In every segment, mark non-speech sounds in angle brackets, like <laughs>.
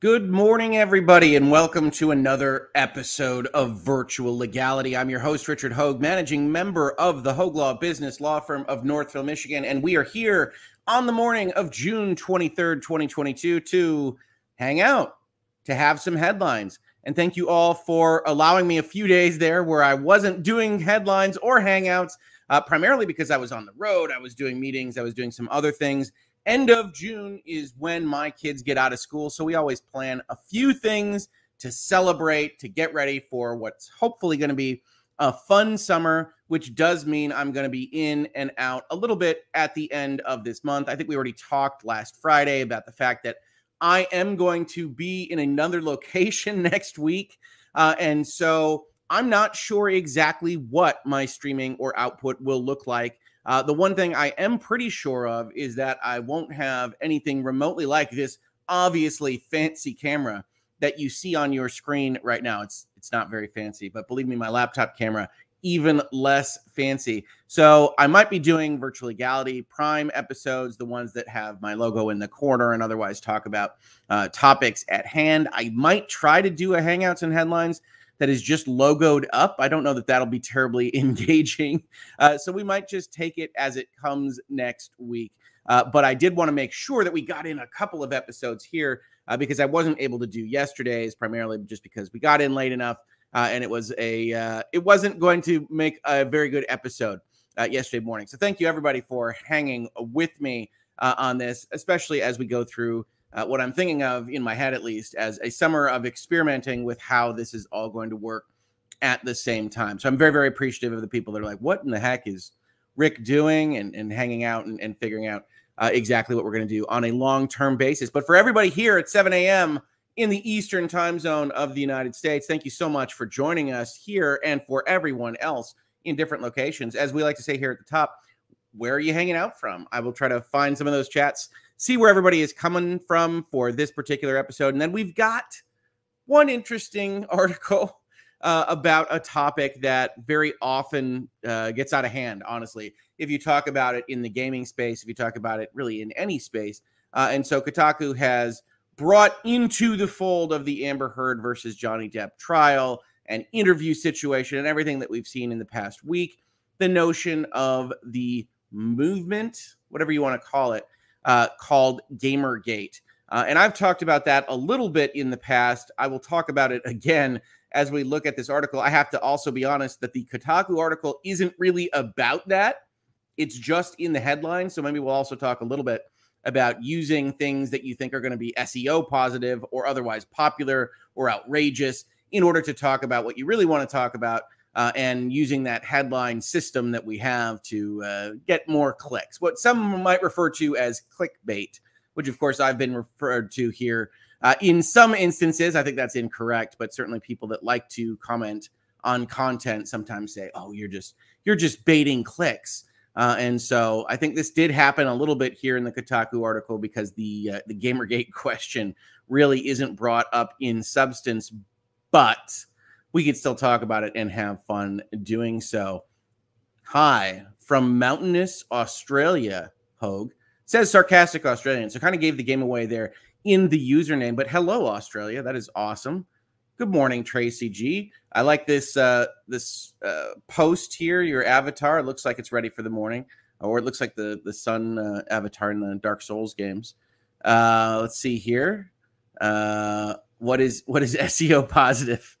Good morning, everybody, and welcome to another episode of Virtual Legality. I'm your host, Richard Hoeg, managing member of the Hoeg Law Business Law Firm of Northville, Michigan. And we are here on the morning of June 23rd, 2022, to hang out, to have some headlines. And thank you all for allowing me a few days there where I wasn't doing headlines or hangouts, uh, primarily because I was on the road. I was doing meetings, I was doing some other things end of June is when my kids get out of school. So we always plan a few things to celebrate, to get ready for what's hopefully going to be a fun summer, which does mean I'm going to be in and out a little bit at the end of this month. I think we already talked last Friday about the fact that I am going to be in another <laughs> location next week. Uh, and so I'm not sure exactly what my streaming or output will look like uh, the one thing I am pretty sure of is that I won't have anything remotely like this obviously fancy camera that you see on your screen right now. It's it's not very fancy, but believe me, my laptop camera even less fancy. So I might be doing virtual legality prime episodes, the ones that have my logo in the corner and otherwise talk about uh, topics at hand. I might try to do a Hangouts and headlines that is just logoed up. I don't know that that'll be terribly <laughs> engaging. Uh, so we might just take it as it comes next week. Uh, but I did want to make sure that we got in a couple of episodes here uh, because I wasn't able to do yesterday's primarily just because we got in late enough uh, and it was a uh, it wasn't going to make a very good episode uh, yesterday morning. So thank you everybody for hanging with me on this, especially as we go through uh, what I'm thinking of in my head, at least, as a summer of experimenting with how this is all going to work at the same time. So I'm very, very appreciative of the people that are like, what in the heck is Rick doing and, and hanging out and, and figuring out uh, exactly what we're going to do on a long term basis. But for everybody here at 7 a.m. in the Eastern time zone of the United States, thank you so much for joining us here and for everyone else in different locations. As we like to say here at the top, where are you hanging out from? I will try to find some of those chats see where everybody is coming from for this particular episode. And then we've got one interesting <laughs> article uh, about a topic that very often uh, gets out of hand, honestly. If you talk about it in the gaming space, if you talk about it really in any space. Uh, and so Kotaku has brought into the fold of the Amber Heard versus Johnny Depp trial and interview situation and everything that we've seen in the past week the notion of the movement, whatever you want to call it, uh, called Gamergate. Uh, and I've talked about that a little bit in the past. I will talk about it <laughs> again as we look at this article. I have to also be honest that the Kotaku article isn't really about that. It's just in the headline. So maybe we'll also talk a little bit about using things that you think are going to be SEO positive or otherwise popular or outrageous in order to talk about what you really want to talk about uh, and using that headline system that we have to uh, get more clicks. What some might refer to as clickbait, which of course I've been referred to here. Uh, in some instances, I think that's incorrect, but certainly people that like to comment on content sometimes say, "Oh, you're just you're just baiting clicks." Uh, and so I think this did happen a little bit here in the Kotaku article because the uh, the GamerGate <laughs> question really isn't brought up in substance, but we could still talk about it and have fun doing so. Hi from mountainous Australia, Hoeg says sarcastic Australian. So kind of gave the game away there in the username, but hello Australia, that is awesome. Good morning, Tracy G. I like this uh, this uh, post here. Your avatar it looks like it's ready for the morning, or it looks like the the sun uh, avatar in the Dark Souls games. Uh, let's see here. Uh, what is what is <laughs> SEO positive?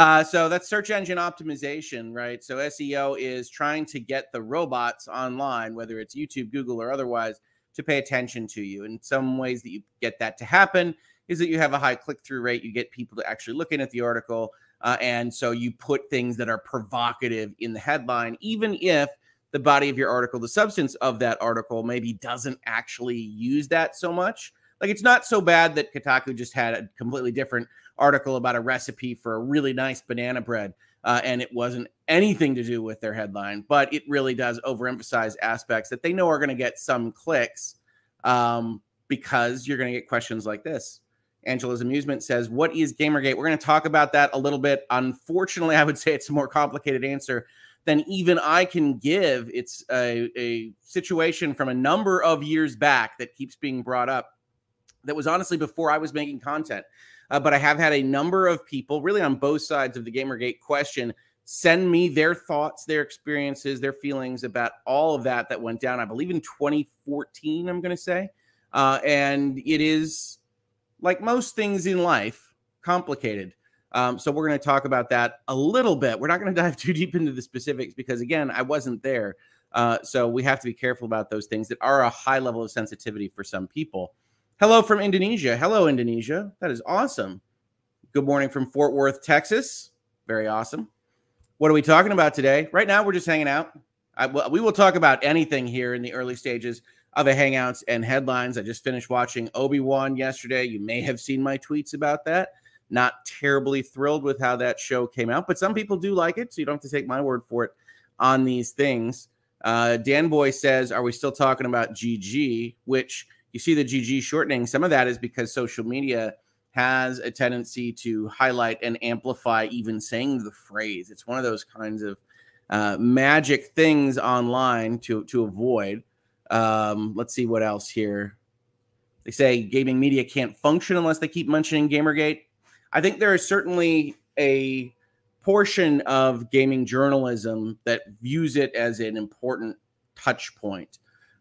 Uh, so that's search engine optimization, right? So SEO is trying to get the robots online, whether it's YouTube, Google, or otherwise, to pay attention to you. And some ways that you get that to happen is that you have a high click through rate. You get people to actually looking at the article. Uh, and so you put things that are provocative in the headline, even if the body of your article, the substance of that article, maybe doesn't actually use that so much. Like it's not so bad that Kotaku just had a completely different article about a recipe for a really nice banana bread. Uh, and it wasn't anything to do with their headline, but it really does overemphasize aspects that they know are going to get some clicks um, because you're going to get questions like this. Angela's Amusement says, What is Gamergate? We're going to talk about that a little bit. Unfortunately, <laughs> I would say it's a more complicated answer than even I can give. It's a, a situation from a number of years back that keeps being brought up that was honestly before I was making content. Uh, but I have had a number of people, really on both sides of the Gamergate question, send me their thoughts, their experiences, their feelings about all of that that went down. I believe in 2014, I'm going to say. Uh, and it is like most things in life, complicated. Um, so we're going to talk about that a little bit. We're not going <laughs> to dive too deep into the specifics because, again, I wasn't there. Uh, so we have to be careful about those things that are a high level of sensitivity for some people. Hello from Indonesia. Hello, Indonesia. That is awesome. Good morning from Fort Worth, Texas. Very awesome. What are we talking about today? Right now, we're just hanging out. I, we will talk about anything here in the early stages of a Hangouts and headlines. I just finished watching Obi Wan yesterday. You may have seen my tweets about that. Not terribly thrilled with how that show came out, but some people do like it, so you don't have to take my word for it on these things. Uh, Dan Boy says, Are we still talking about GG? Which you see the GG shortening. Some of that is because social media has a tendency to highlight and amplify even saying the phrase. It's one of those kinds of uh, magic things online to to avoid. Um, let's see what else here. They say gaming media can't function unless they keep mentioning Gamergate. I think there is certainly a portion of gaming journalism that views it as an important touch point.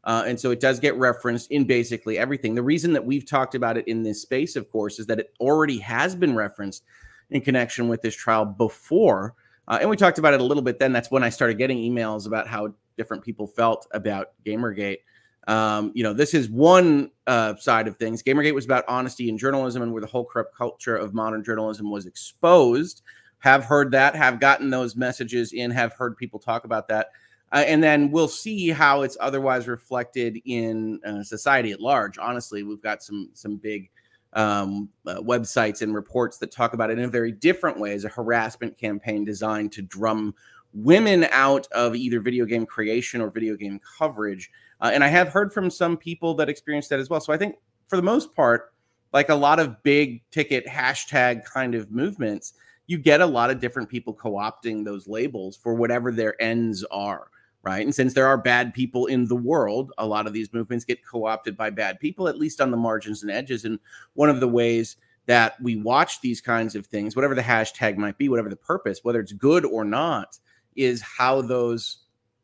Uh, and so it does get referenced in basically everything. The reason that we've talked about it in this space, of course, is that it already has been referenced in connection with this trial before. Uh, and we talked about it a little bit then. That's when I started getting emails about how different people felt about Gamergate. Um, you know, this is one uh, side of things. Gamergate was about honesty in journalism and where the whole corrupt culture of modern journalism was exposed. Have heard that, have gotten those messages in, have heard people talk about that. Uh, and then we'll see how it's otherwise reflected in uh, society at large. Honestly, we've got some some big um, uh, websites and reports that talk about it in a very different way as a harassment campaign designed to drum women out of either video game creation or video game coverage. Uh, and I have heard from some people that experienced that as well. So I think for the most part, like a lot of big ticket hashtag kind of movements, you get a lot of different people co opting those labels for whatever their ends are. Right. And since there are bad people in the world, a lot of these movements get co opted by bad people, at least on the margins and edges. And one of the ways that we watch these kinds of things, whatever the hashtag might be, whatever the purpose, whether it's good or not, is how those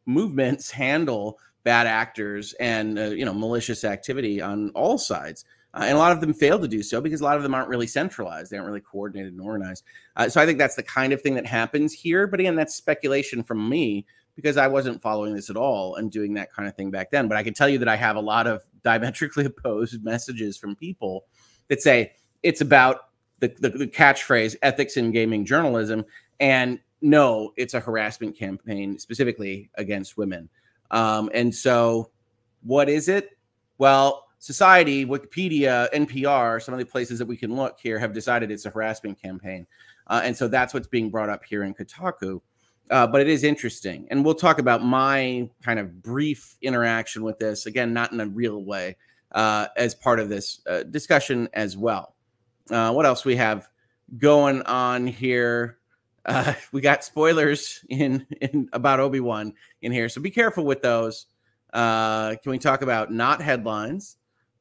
movements <laughs> handle bad actors and uh, you know malicious activity on all sides. Uh, and a lot of them fail to do so because a lot of them aren't really centralized. They aren't really coordinated and organized. Uh, so I think that's the kind of thing that happens here. But again, that's speculation from me because I wasn't following this at all and doing that kind of thing back then. But I can tell you that I have a lot of <laughs> diametrically opposed messages from people that say it's about the, the, the catchphrase ethics in gaming journalism. And no, it's a harassment campaign specifically against women. Um, and so, what is it? Well, society, Wikipedia, NPR, some of the places that we can look here have decided it's a harassment campaign. Uh, and so that's what's being brought up here in Kotaku. Uh, but it is interesting. And we'll talk about my kind of brief interaction with this, again, not in a real way, uh, as part of this uh, discussion as well. Uh, what else we have going on here? Uh, <laughs> we got spoilers in in about Obi Wan in here, so be careful with those. Uh, can we talk about not headlines?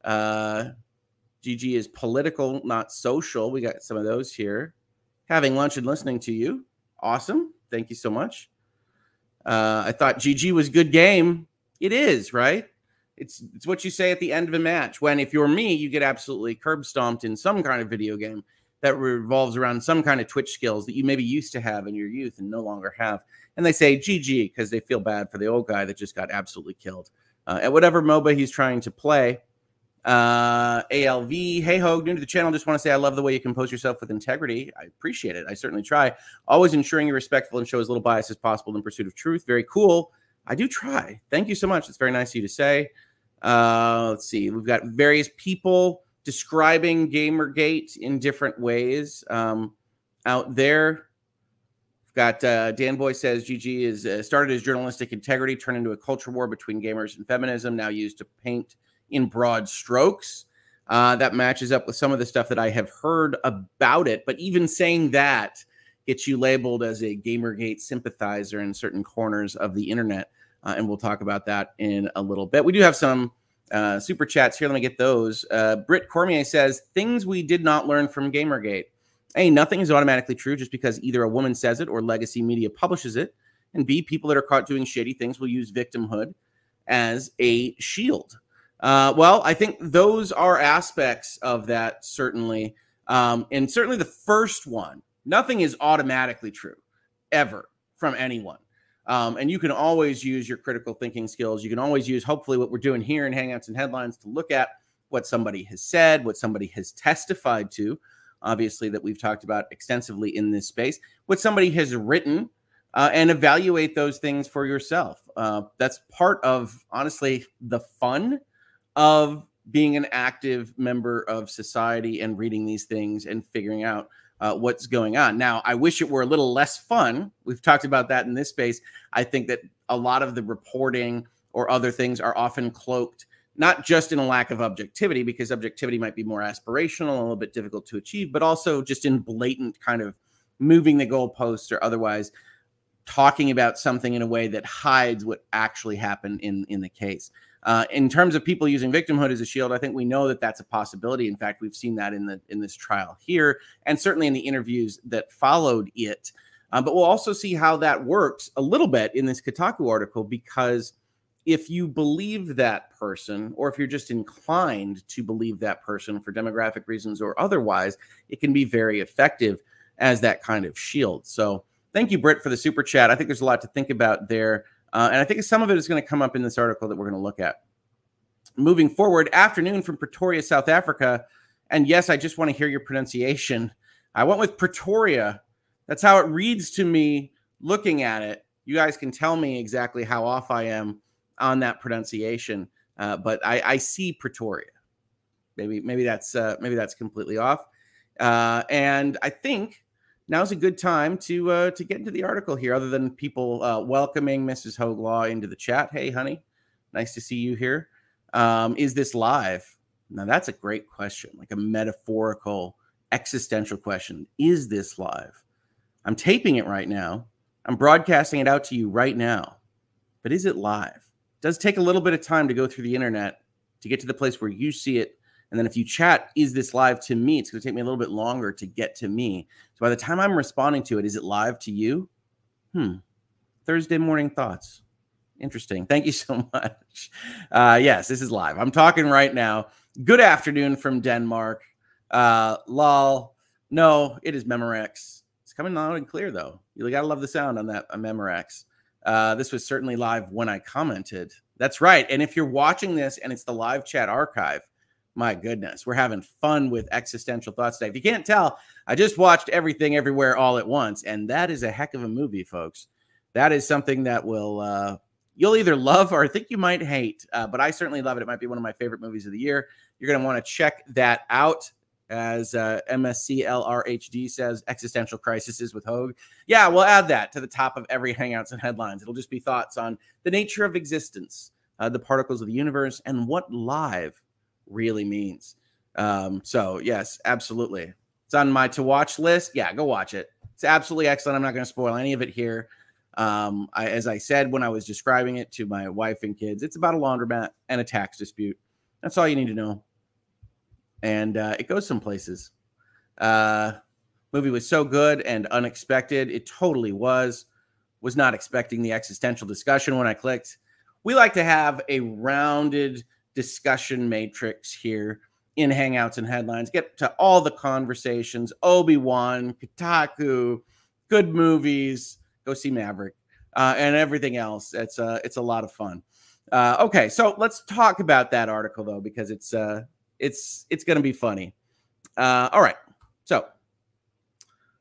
GG is political, not social. We got some of those here. Having lunch and listening to you, awesome. Thank you so much. Uh, I thought GG was good game. It is right. It's it's what you say at the end of a match. When if you're me, you get absolutely curb stomped in some kind of video game that revolves around some kind of Twitch skills that you maybe used to have in your youth and no longer have. And they say GG because they feel bad for the old guy that just got absolutely killed uh, at whatever MOBA he's trying to play. Uh, ALV, hey Hoeg, new to the channel. Just want to say I love the way you compose yourself with integrity. I appreciate it. I certainly try. Always ensuring you're respectful and show as little bias as possible in pursuit of truth. Very cool. I do try. Thank you so much. It's very nice of you to say. Uh, let's see. We've got various people describing Gamergate in different ways um, out there. We've got uh, Dan Boy says GG is uh, started as journalistic integrity, turned into a culture war between gamers and feminism, now used to paint in broad strokes. Uh, that matches up with some of the stuff that I have heard about it. But even saying that gets you labeled as a Gamergate sympathizer in certain corners of the internet. Uh, and we'll talk about that in a little bit. We do have some Uh, super chats here. Let me get those. Uh, Britt Cormier says things we did not learn from Gamergate. A, nothing is automatically true just because either a woman says it or legacy media publishes it. And B, people that are caught doing shady things will use victimhood as a shield. Uh, well, I think those are aspects of that, certainly. Um, and certainly the first one, nothing is automatically true ever from anyone. Um, and you can always use your critical thinking skills. You can always use, hopefully, what we're doing here in Hangouts and Headlines to look at what somebody has said, what somebody has testified to, obviously, that we've talked about extensively in this space, what somebody has written, uh, and evaluate those things for yourself. Uh, that's part of, honestly, the fun of being an active member of society and reading these things and figuring out uh, what's going on. Now, I wish it were a little less fun. We've talked about that in this space. I think that a lot of the reporting or other things are often cloaked not just in a lack of objectivity, because objectivity might be more aspirational, a little bit difficult to achieve, but also just in blatant kind of moving the goalposts or otherwise talking about something in a way that hides what actually happened in in the case. Uh, in terms of people using victimhood as a shield, I think we know that that's a possibility. In fact, we've seen that in the in this trial here, and certainly in the interviews that followed it. Uh, but we'll also see how that works a little bit in this Kotaku article because if you believe that person, or if you're just inclined to believe that person for demographic reasons or otherwise, it can be very effective as that kind of shield. So thank you, Britt, for the super chat. I think there's a lot to think about there. Uh, and I think some of it is going to come up in this article that we're going to look at. Moving forward, afternoon from Pretoria, South Africa. And yes, I just want to hear your pronunciation. I went with Pretoria. That's how it reads to me looking at it. You guys can tell me exactly how off I am on that pronunciation, uh, but I, I, see Pretoria. Maybe maybe that's uh, maybe that's completely off. Uh, and I think now's a good time to uh, to get into the article here. Other than people uh, welcoming Mrs. Hoglaw into the chat. Hey, honey, nice to see you here. Um, is this live? Now that's a great question, like a metaphorical, existential question. Is this live? I'm taping it right now. I'm broadcasting it out to you right now. But is it live? It does take a little bit of time to go through the internet to get to the place where you see it and then if you chat, is this live to me? It's going to take me a little bit longer to get to me. So by the time I'm responding to it, is it live to you? Hmm. Thursday morning thoughts. Interesting. <laughs> Thank you so much. Uh, yes, this is live. I'm talking right now. Good afternoon from Denmark. Uh, lol. No, it is Memorex. It's coming loud and clear, though. You got to love the sound on that Memorex. Uh, this was certainly live when I commented. That's right. And if you're watching this and it's the live chat archive, my goodness, we're having fun with existential thoughts today. If you can't tell, I just watched everything everywhere all at once, and that is a heck of a movie, folks. That is something that will uh, you'll either love or I think you might hate, uh, but I certainly love it. It might be one of my favorite movies of the year. You're going to want to check that out. As uh, MSCLRHD says, existential crises with Hoeg. Yeah, we'll add that to the top of every Hangouts and Headlines. It'll just be thoughts on the nature of existence, uh, the particles of the universe, and what live really means. Um, so yes, absolutely. It's on my to watch list. Yeah, go watch it. It's absolutely excellent. I'm not going to spoil any of it here. Um, I, as I said when I was describing it to my wife and kids, it's about a laundromat and a tax dispute. That's all you need to know. And uh, it goes some places. Uh, movie was so good and unexpected. It totally was. Was not expecting the existential discussion when I clicked. We like to have a rounded discussion matrix here in Hangouts and Headlines. Get to all the conversations. Obi Wan, Kotaku, good movies. Go see Maverick uh, and everything else. It's uh, it's a lot of fun. Uh, okay, so let's talk about that article though because it's uh, it's it's going to be funny. Uh, all right, so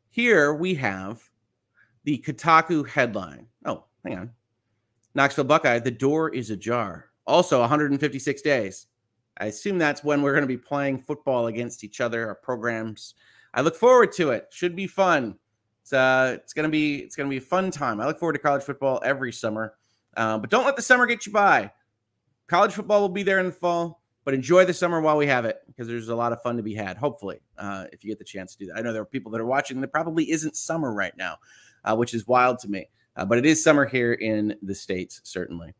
here we have the Kotaku headline. Oh, hang on. Knoxville Buckeye, the door is ajar. Also, 156 days. I assume that's when we're going to be playing football against each other, our programs. I look forward to it. Should be fun. It's uh, it's gonna be it's gonna be a fun time. I look forward to college football every summer, uh, but don't let the summer get you by. College football will be there in the fall, but enjoy the summer while we have it because there's a lot of fun to be had. Hopefully, uh, if you get the chance to do that. I know there are people that are watching that probably isn't summer right now, uh, which is wild to me. Uh, but it is summer here in the states, certainly.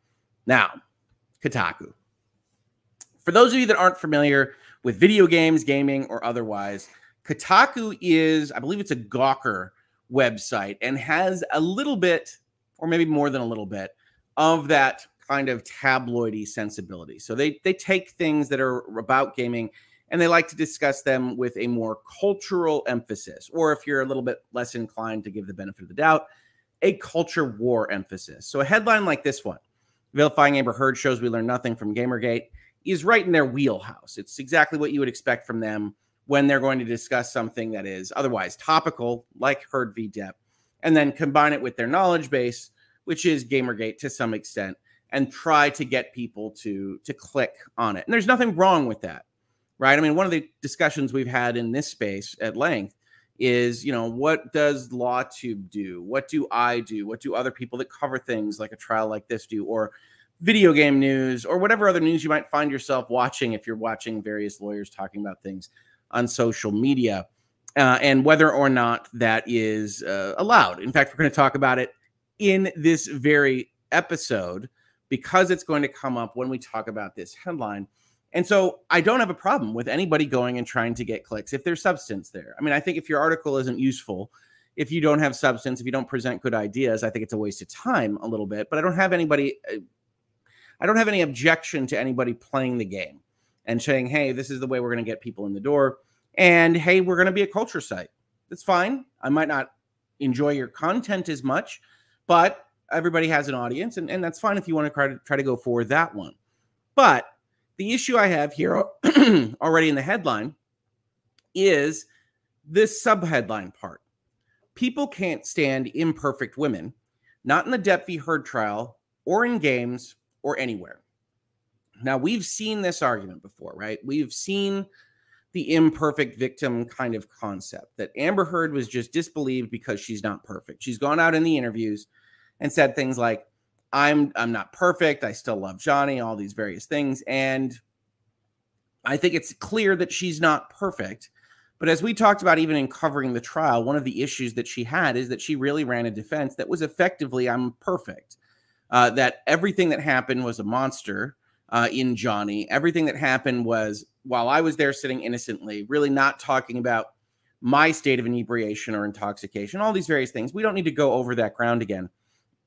Now, Kotaku. For those of you that aren't familiar with video games, gaming, or otherwise, Kotaku is, I believe it's a Gawker website and has a little bit, or maybe more than a little bit, of that kind of tabloidy sensibility. So they they take things that are about gaming and they like to discuss them with a more cultural emphasis, or if you're a little bit less inclined to give the benefit of the doubt, a culture war emphasis. So a headline like this one, vilifying Amber Heard shows we learn nothing from Gamergate, is right in their wheelhouse. It's exactly what you would expect from them when they're going to discuss something that is otherwise topical, like Heard v. Depp, and then combine it with their knowledge base, which is Gamergate to some extent, and try to get people to to click on it. And there's nothing wrong with that, right? I mean, one of the discussions we've had in this space at length is, you know, what does LawTube do? What do I do? What do other people that cover things like a trial like this do? Or video game news or whatever other news you might find yourself watching if you're watching various lawyers talking about things on social media uh, and whether or not that is uh, allowed. In fact, we're going to talk about it in this very episode because it's going to come up when we talk about this headline. And so I don't have a problem with anybody going and trying to get clicks if there's substance there. I mean, I think if your article isn't useful, if you don't have substance, if you don't present good ideas, I think it's a waste of time a little bit. But I don't have anybody, uh, I don't have any objection to anybody playing the game and saying, hey, this is the way we're going to get people in the door. And hey, we're going to be a culture site. That's fine. I might not enjoy your content as much, but everybody has an audience, and, and that's fine if you want to try to try to go for that one. But the issue I have here <clears throat> already in the headline is this subheadline part. People can't stand imperfect women, not in the Depp v. Heard trial or in games or anywhere. Now, we've seen this argument before, right? We've seen the imperfect victim kind of concept that Amber Heard was just disbelieved because she's not perfect. She's gone out in the interviews and said things like, I'm I'm not perfect. I still love Johnny, all these various things. And I think it's clear that she's not perfect. But as we talked about, even in covering the trial, one of the issues that she had is that she really ran a defense that was effectively, I'm perfect. Uh, that everything that happened was a monster uh, in Johnny. Everything that happened was while I was there sitting innocently, really not talking about my state of inebriation or intoxication, all these various things. We don't need to go over that ground again.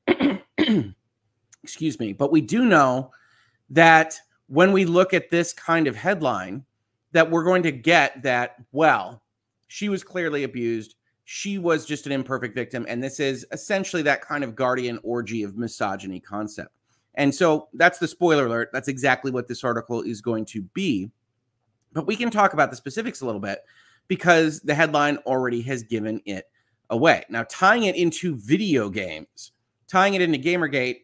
<clears throat> Excuse me. But we do know that when we look at this kind of headline, that we're going to get that, well, she was clearly abused. She was just an imperfect victim. And this is essentially that kind of guardian orgy of misogyny concept. And so that's the spoiler alert. That's exactly what this article is going to be. But we can talk about the specifics a little bit because the headline already has given it away. Now, tying it into video games, tying it into Gamergate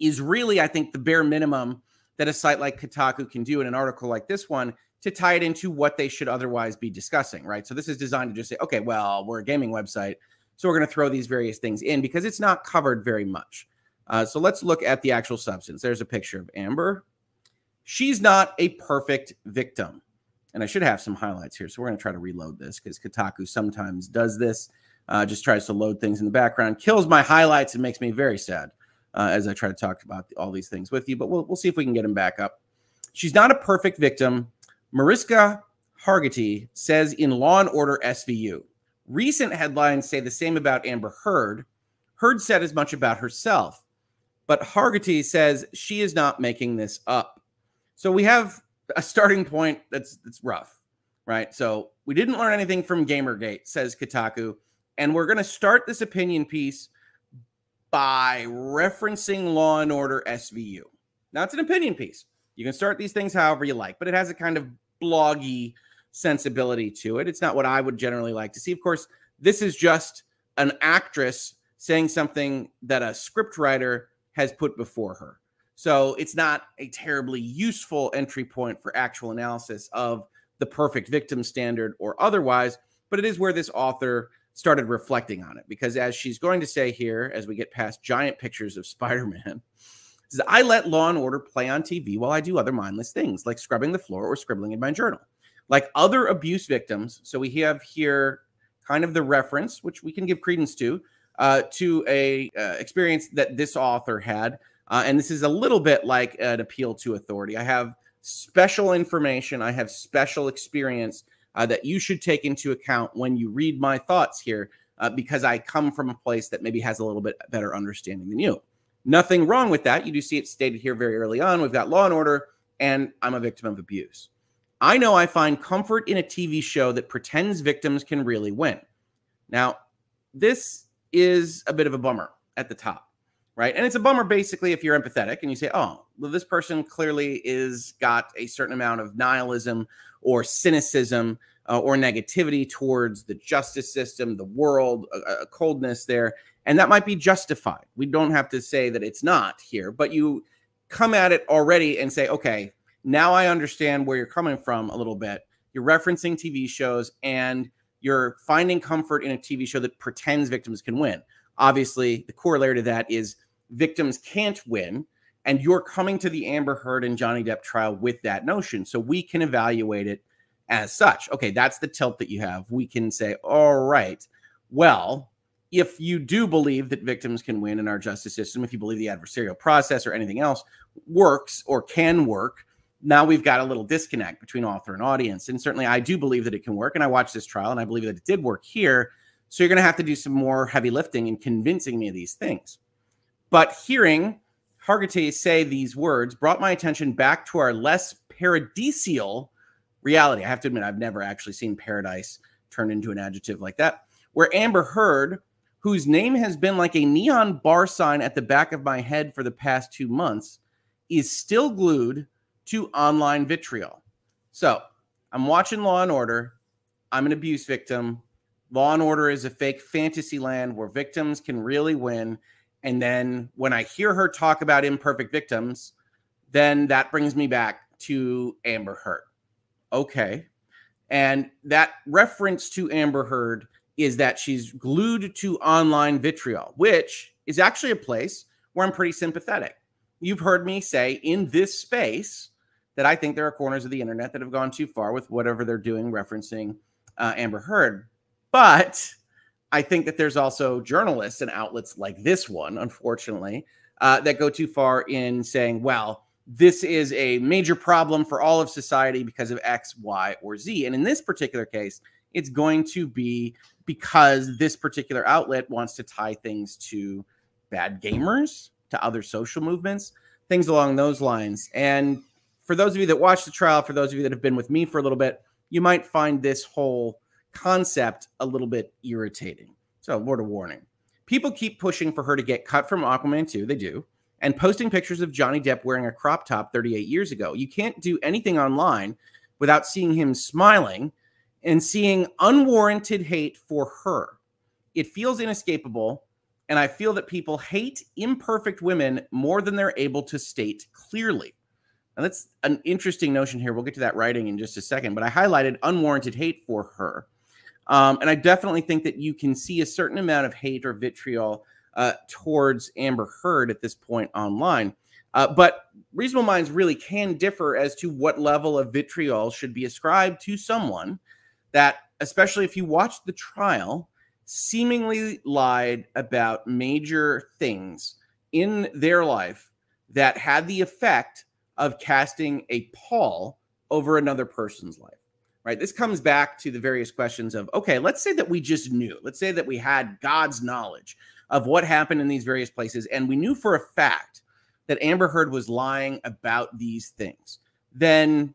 is really, I think, the bare minimum that a site like Kotaku can do in an article like this one to tie it into what they should otherwise be discussing, right? So this is designed to just say, okay, well, we're a gaming website, so we're going to throw these various things in because it's not covered very much. Uh, so let's look at the actual substance. There's a picture of Amber. She's not a perfect victim. And I should have some highlights here. So we're going to try to reload this because Kotaku sometimes does this, uh, just tries to load things in the background, kills my highlights, and makes me very sad uh, as I try to talk about all these things with you. But we'll, we'll see if we can get them back up. She's not a perfect victim. Mariska Hargitay says in Law and Order SVU. Recent headlines say the same about Amber Heard. Heard said as much about herself. But Hargitay says she is not making this up. So we have a starting point that's that's rough, right? So we didn't learn anything from Gamergate, says Kotaku, and we're going to start this opinion piece by referencing Law and Order SVU. Now it's an opinion piece. You can start these things however you like, but it has a kind of bloggy sensibility to it. It's not what I would generally like to see. Of course, this is just an actress saying something that a script writer has put before her. So it's not a terribly useful entry point for actual analysis of the perfect victim standard or otherwise, but it is where this author started reflecting on it. Because as she's going to say here, as we get past giant pictures of <laughs> Spider Man, I let Law and Order play on TV while I do other mindless things like scrubbing the floor or scribbling in my journal. Like other abuse victims, so we have here kind of the reference, which we can give credence to, uh, to a uh, experience that this author had, uh, and this is a little bit like an appeal to authority. I have special information. I have special experience uh, that you should take into account when you read my thoughts here, uh, because I come from a place that maybe has a little bit better understanding than you. Nothing wrong with that. You do see it stated here very early on. We've got law and order, and I'm a victim of abuse. I know I find comfort in a TV show that pretends victims can really win. Now, this is a bit of a bummer at the top, right? And it's a bummer basically if you're empathetic and you say, oh, well, this person clearly is got a certain amount of nihilism or cynicism uh, or negativity towards the justice system, the world, a, a coldness there. And that might be justified. We don't have to say that it's not here, but you come at it already and say, okay, now I understand where you're coming from a little bit. You're referencing TV shows and you're finding comfort in a TV show that pretends victims can win. Obviously, the corollary to that is victims can't win. And you're coming to the Amber Heard and Johnny Depp trial with that notion. So we can evaluate it as such. Okay, that's the tilt that you have. We can say, all right, well, if you do believe that victims can win in our justice system, if you believe the adversarial process or anything else works or can work, now we've got a little disconnect between author and audience. And certainly I do believe that it can work. And I watched this trial and I believe that it did work here. So you're going to have to do some more heavy lifting and convincing me of these things. But hearing Hargitay say these words brought my attention back to our less paradisial reality. I have to admit, I've never actually seen paradise turned into an adjective like that, where Amber Heard, whose name has been like a neon bar sign at the back of my head for the past two months, is still glued to online vitriol. So I'm watching Law and Order. I'm an abuse victim. Law and Order is a fake fantasy land where victims can really win. And then when I hear her talk about imperfect victims, then that brings me back to Amber Heard. Okay. And that reference to Amber Heard is that she's glued to online vitriol, which is actually a place where I'm pretty sympathetic. You've heard me say in this space that I think there are corners of the internet that have gone too far with whatever they're doing referencing uh, Amber Heard. But I think that there's also journalists and outlets like this one, unfortunately, uh, that go too far in saying, well, this is a major problem for all of society because of X, Y, or Z. And in this particular case, it's going to be because this particular outlet wants to tie things to bad gamers, to other social movements, things along those lines. And for those of you that watch the trial, for those of you that have been with me for a little bit, you might find this whole concept a little bit irritating. So, word of warning. People keep pushing for her to get cut from Aquaman 2. They do. And posting pictures of Johnny Depp wearing a crop top 38 years ago. You can't do anything online without seeing him smiling and seeing unwarranted hate for her. It feels inescapable. And I feel that people hate imperfect women more than they're able to state clearly. And that's an interesting notion here. We'll get to that writing in just a second, but I highlighted unwarranted hate for her. Um, and I definitely think that you can see a certain amount of hate or vitriol uh, towards Amber Heard at this point online. Uh, but reasonable minds really can differ as to what level of vitriol should be ascribed to someone that, especially if you watch the trial, seemingly lied about major things in their life that had the effect of casting a pall over another person's life right? This comes back to the various questions of okay let's say that we just knew. Let's say that we had god's knowledge of what happened in these various places and we knew for a fact that amber heard was lying about these things then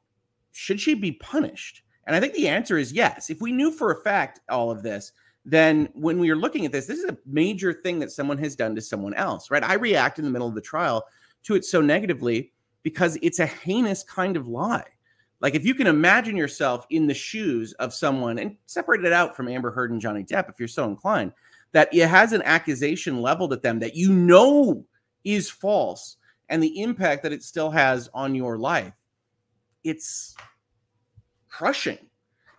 should she be punished? And i think the answer is yes. If we knew for a fact all of this then when we are looking at this this is a major thing that someone has done to someone else right? I react in the middle of the trial to it so negatively because it's a heinous kind of lie. Like if you can imagine yourself in the shoes of someone and separate it out from Amber Heard and Johnny Depp, if you're so inclined, that it has an accusation leveled at them that you know is false and the impact that it still has on your life, it's crushing.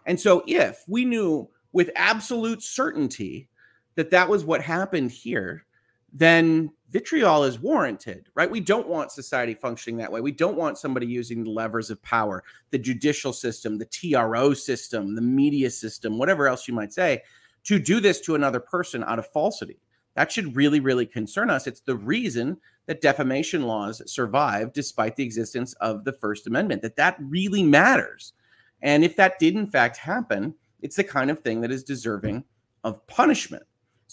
And so if we knew with absolute certainty that that was what happened here, then vitriol is warranted, right? We don't want society functioning that way. We don't want somebody using the levers of power, the judicial system, the TRO system, the media system, whatever else you might say, to do this to another person out of falsity. That should really, really concern us. It's the reason that defamation laws survive despite the existence of the First Amendment, that that really matters. And if that did in fact happen, it's the kind of thing that is deserving of punishment.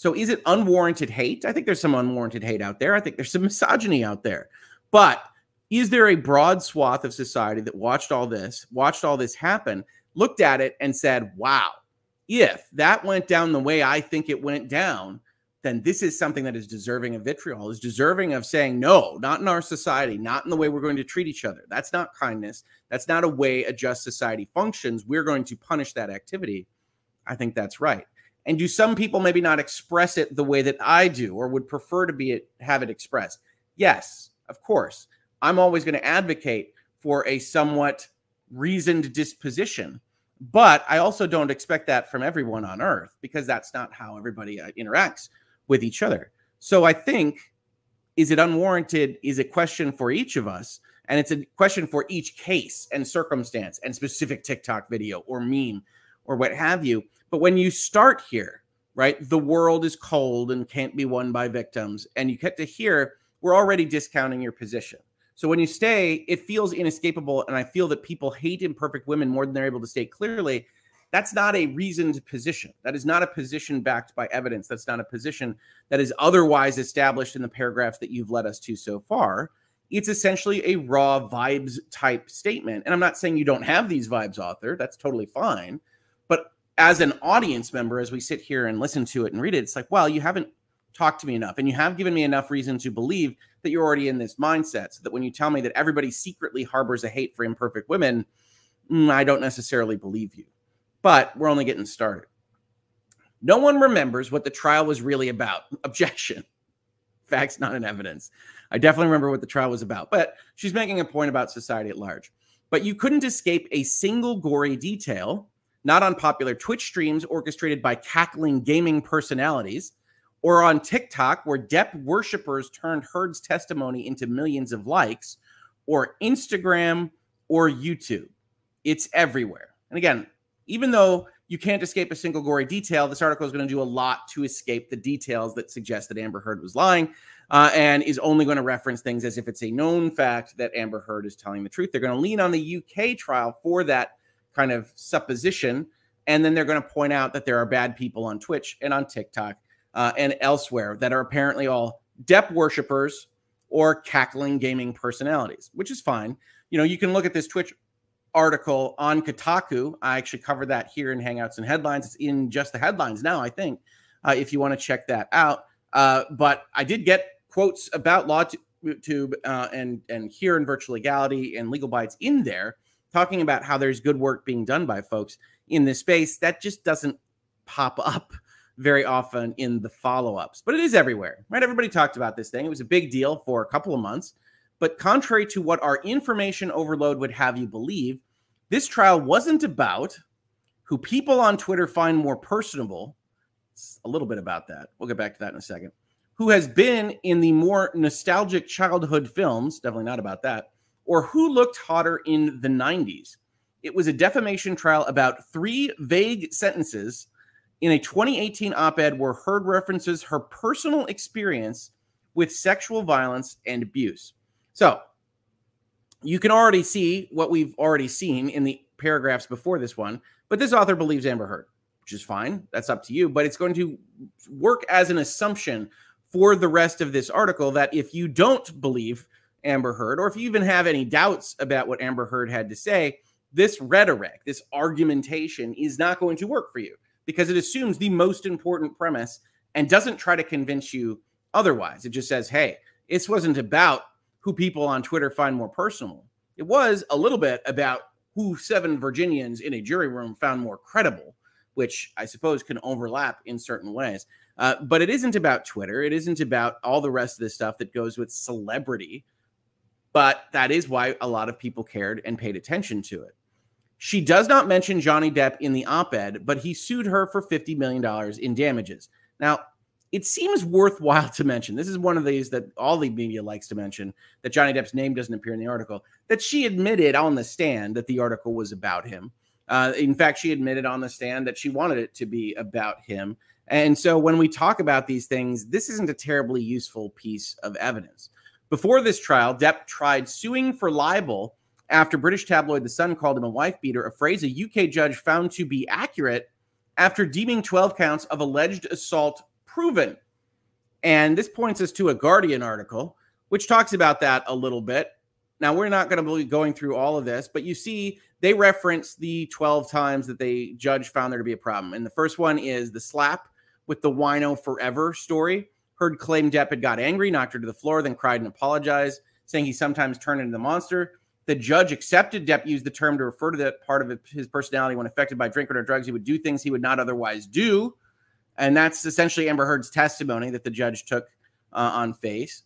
So is it unwarranted hate? I think there's some unwarranted hate out there. I think there's some <laughs> misogyny out there. But is there a broad swath of society that watched all this, watched all this happen, looked at it and said, wow, if that went down the way I think it went down, then this is something that is deserving of vitriol, is deserving of saying, no, not in our society, not in the way we're going to treat each other. That's not kindness. That's not a way a just society functions. We're going to punish that activity. I think that's right. And do some people maybe not express it the way that I do or would prefer to be it, have it expressed? Yes, of course. I'm always going to advocate for a somewhat reasoned disposition. But I also don't expect that from everyone on earth because that's not how everybody uh, interacts with each other. So I think is it unwarranted is a question for each of us and it's a question for each case and circumstance and specific TikTok video or meme or what have you. But when you start here, right, the world is cold and can't be won by victims, and you get to here, we're already discounting your position. So when you stay, it feels inescapable. And I feel that people hate imperfect women more than they're able to state clearly. That's not a reasoned position. That is not a position backed by evidence. That's not a position that is otherwise established in the paragraphs that you've led us to so far. It's essentially a raw vibes type statement. And I'm not saying you don't have these vibes, author. That's totally fine. As an audience member, as we sit here and listen to it and read it, it's like, well, you haven't talked to me enough. And you have given me enough reason to believe that you're already in this mindset. So that when you tell me that everybody secretly harbors a hate for imperfect women, mm, I don't necessarily believe you but we're only getting started. No one remembers what the trial was really about. <laughs> Objection. Facts, not in evidence. I definitely remember what the trial was about, but she's making a point about society at large. But you couldn't escape a single gory detail, not on popular Twitch streams orchestrated by cackling gaming personalities, or on TikTok, where Depp worshippers turned Heard's testimony into millions of likes, or Instagram or YouTube. It's everywhere. And again, even though you can't escape a single gory detail, this article is going to do a lot to escape the details that suggest that Amber Heard was lying uh, and is only going to reference things as if it's a known fact that Amber Heard is telling the truth. They're going to lean on the UK trial for that kind of supposition. And then they're going to point out that there are bad people on Twitch and on TikTok uh, and elsewhere that are apparently all Depp worshippers or cackling gaming personalities, which is fine. You know, you can look at this Twitch article on Kotaku. I actually covered that here in Hangouts and Headlines. It's in just the headlines now, I think, uh, if you want to check that out. Uh, but I did get quotes about LawTube uh, and and here in Virtual Legality and Legal Bites in there, talking about how there's good work being done by folks in this space. That just doesn't pop up very often in the follow-ups, but it is everywhere, right? Everybody talked about this thing. It was a big deal for a couple of months. But contrary to what our information overload would have you believe, this trial wasn't about who people on Twitter find more personable. It's a little bit about that. We'll get back to that in a second. Who has been in the more nostalgic childhood films, definitely not about that, or who looked hotter in the 90s. It was a defamation trial about three vague sentences in a 2018 op ed where Heard references her personal experience with sexual violence and abuse. So you can already see what we've already seen in the paragraphs before this one, but this author believes Amber Heard, which is fine. That's up to you, but it's going to work as an assumption for the rest of this article that if you don't believe Amber Heard, or if you even have any doubts about what Amber Heard had to say, this rhetoric, this argumentation is not going to work for you because it assumes the most important premise and doesn't try to convince you otherwise. It just says, hey, this wasn't about who people on Twitter find more personal. It was a little bit about who seven Virginians in a jury room found more credible, which I suppose can overlap in certain ways. Uh, but it isn't about Twitter. It isn't about all the rest of the stuff that goes with celebrity. But that is why a lot of people cared and paid attention to it. She does not mention Johnny Depp in the op ed, but he sued her for $50 million in damages. Now, it seems worthwhile to mention this is one of these that all the media likes to mention that Johnny Depp's name doesn't appear in the article that she admitted on the stand that the article was about him. Uh, in fact, she admitted on the stand that she wanted it to be about him. And so when we talk about these things, this isn't a terribly useful piece of evidence. Before this trial, Depp tried suing for libel after British tabloid The Sun called him a wife beater, a phrase a UK judge found to be accurate after deeming 12 counts of alleged assault proven. And this points us to a Guardian article, which talks about that a little bit. Now, we're not going to be going through all of this, but you see, they reference the 12 times that the judge found there to be a problem. And the first one is the slap with the wino forever story. Heard claim Depp had got angry, knocked her to the floor, then cried and apologized, saying he sometimes turned into the monster. The judge accepted Depp used the term to refer to that part of his personality when affected by drink or drugs. He would do things he would not otherwise do. And that's essentially Amber Heard's testimony that the judge took uh, on face.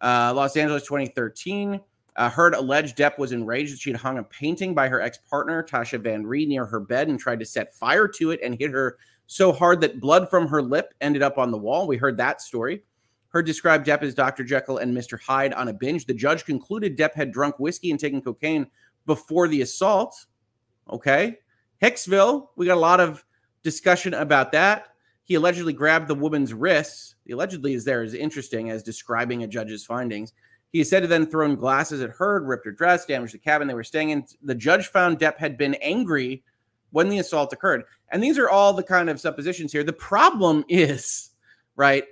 Uh, Los Angeles 2013. Uh, Heard alleged Depp was enraged that she had hung a painting by her ex partner, Tasya Van Ree, near her bed and tried to set fire to it and hit her so hard that blood from her lip ended up on the wall. We heard that story. Heard described Depp as Dr. Jekyll and Mr. Hyde on a binge. The judge concluded Depp had drunk whiskey and taken cocaine before the assault. Okay. Hicksville, we got a lot of discussion about that. He allegedly grabbed the woman's wrists. The allegedly is there is interesting as describing a judge's findings. He is said to then thrown glasses at her, ripped her dress, damaged the cabin they were staying in. The judge found Depp had been angry when the assault occurred. And these are all the kind of suppositions here. The problem is, right,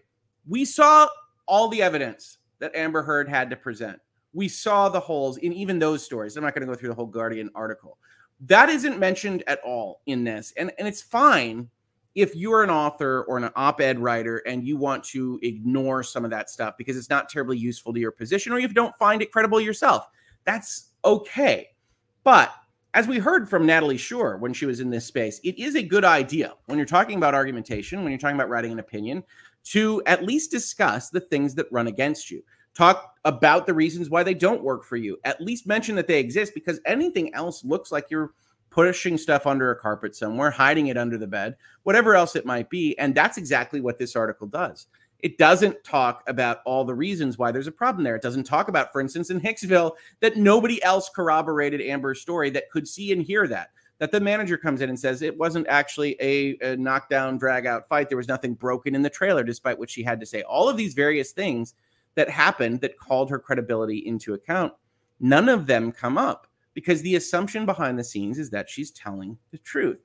we saw all the evidence that Amber Heard had to present. We saw the holes in even those stories. I'm not going to go through the whole Guardian article. That isn't mentioned at all in this. And, and it's fine if you're an author or an op-ed writer and you want to ignore some of that stuff because it's not terribly useful to your position or you don't find it credible yourself that's okay but as we heard from natalie shore when she was in this space it is a good idea when you're talking about argumentation when you're talking about writing an opinion to at least discuss the things that run against you talk about the reasons why they don't work for you at least mention that they exist because anything else looks like you're pushing stuff under a carpet somewhere, hiding it under the bed, whatever else it might be. And that's exactly what this article does. It doesn't talk about all the reasons why there's a problem there. It doesn't talk about, for instance, in Hicksville, that nobody else corroborated Amber's story that could see and hear that. That the manager comes in and says it wasn't actually a, a knockdown, drag out fight. There was nothing broken in the trailer, despite what she had to say. All of these various things that happened that called her credibility into account, none of them come up because the assumption behind the scenes is that she's telling the truth.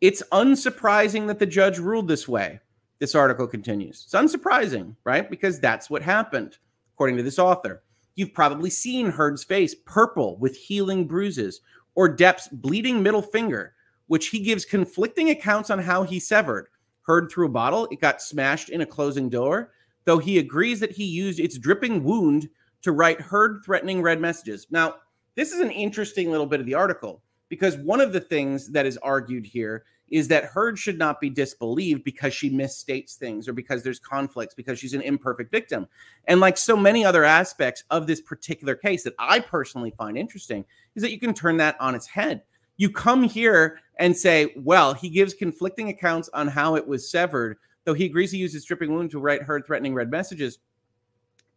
It's unsurprising that the judge ruled this way. This article continues. It's unsurprising, right? Because that's what happened, according to this author. You've probably seen Heard's face purple with healing bruises, or Depp's bleeding middle finger, which he gives conflicting accounts on how he severed. Heard threw a bottle, it got smashed in a closing door, though he agrees that he used its dripping wound to write Heard threatening red messages. Now, this is an interesting little bit of the article because one of the things that is argued here is that Heard should not be disbelieved because she misstates things or because there's conflicts, because she's an imperfect victim. And like so many other aspects of this particular case that I personally find interesting, is that you can turn that on its head. You come here and say, well, he gives conflicting accounts on how it was severed, though he agrees he used his dripping wound to write Heard threatening red messages.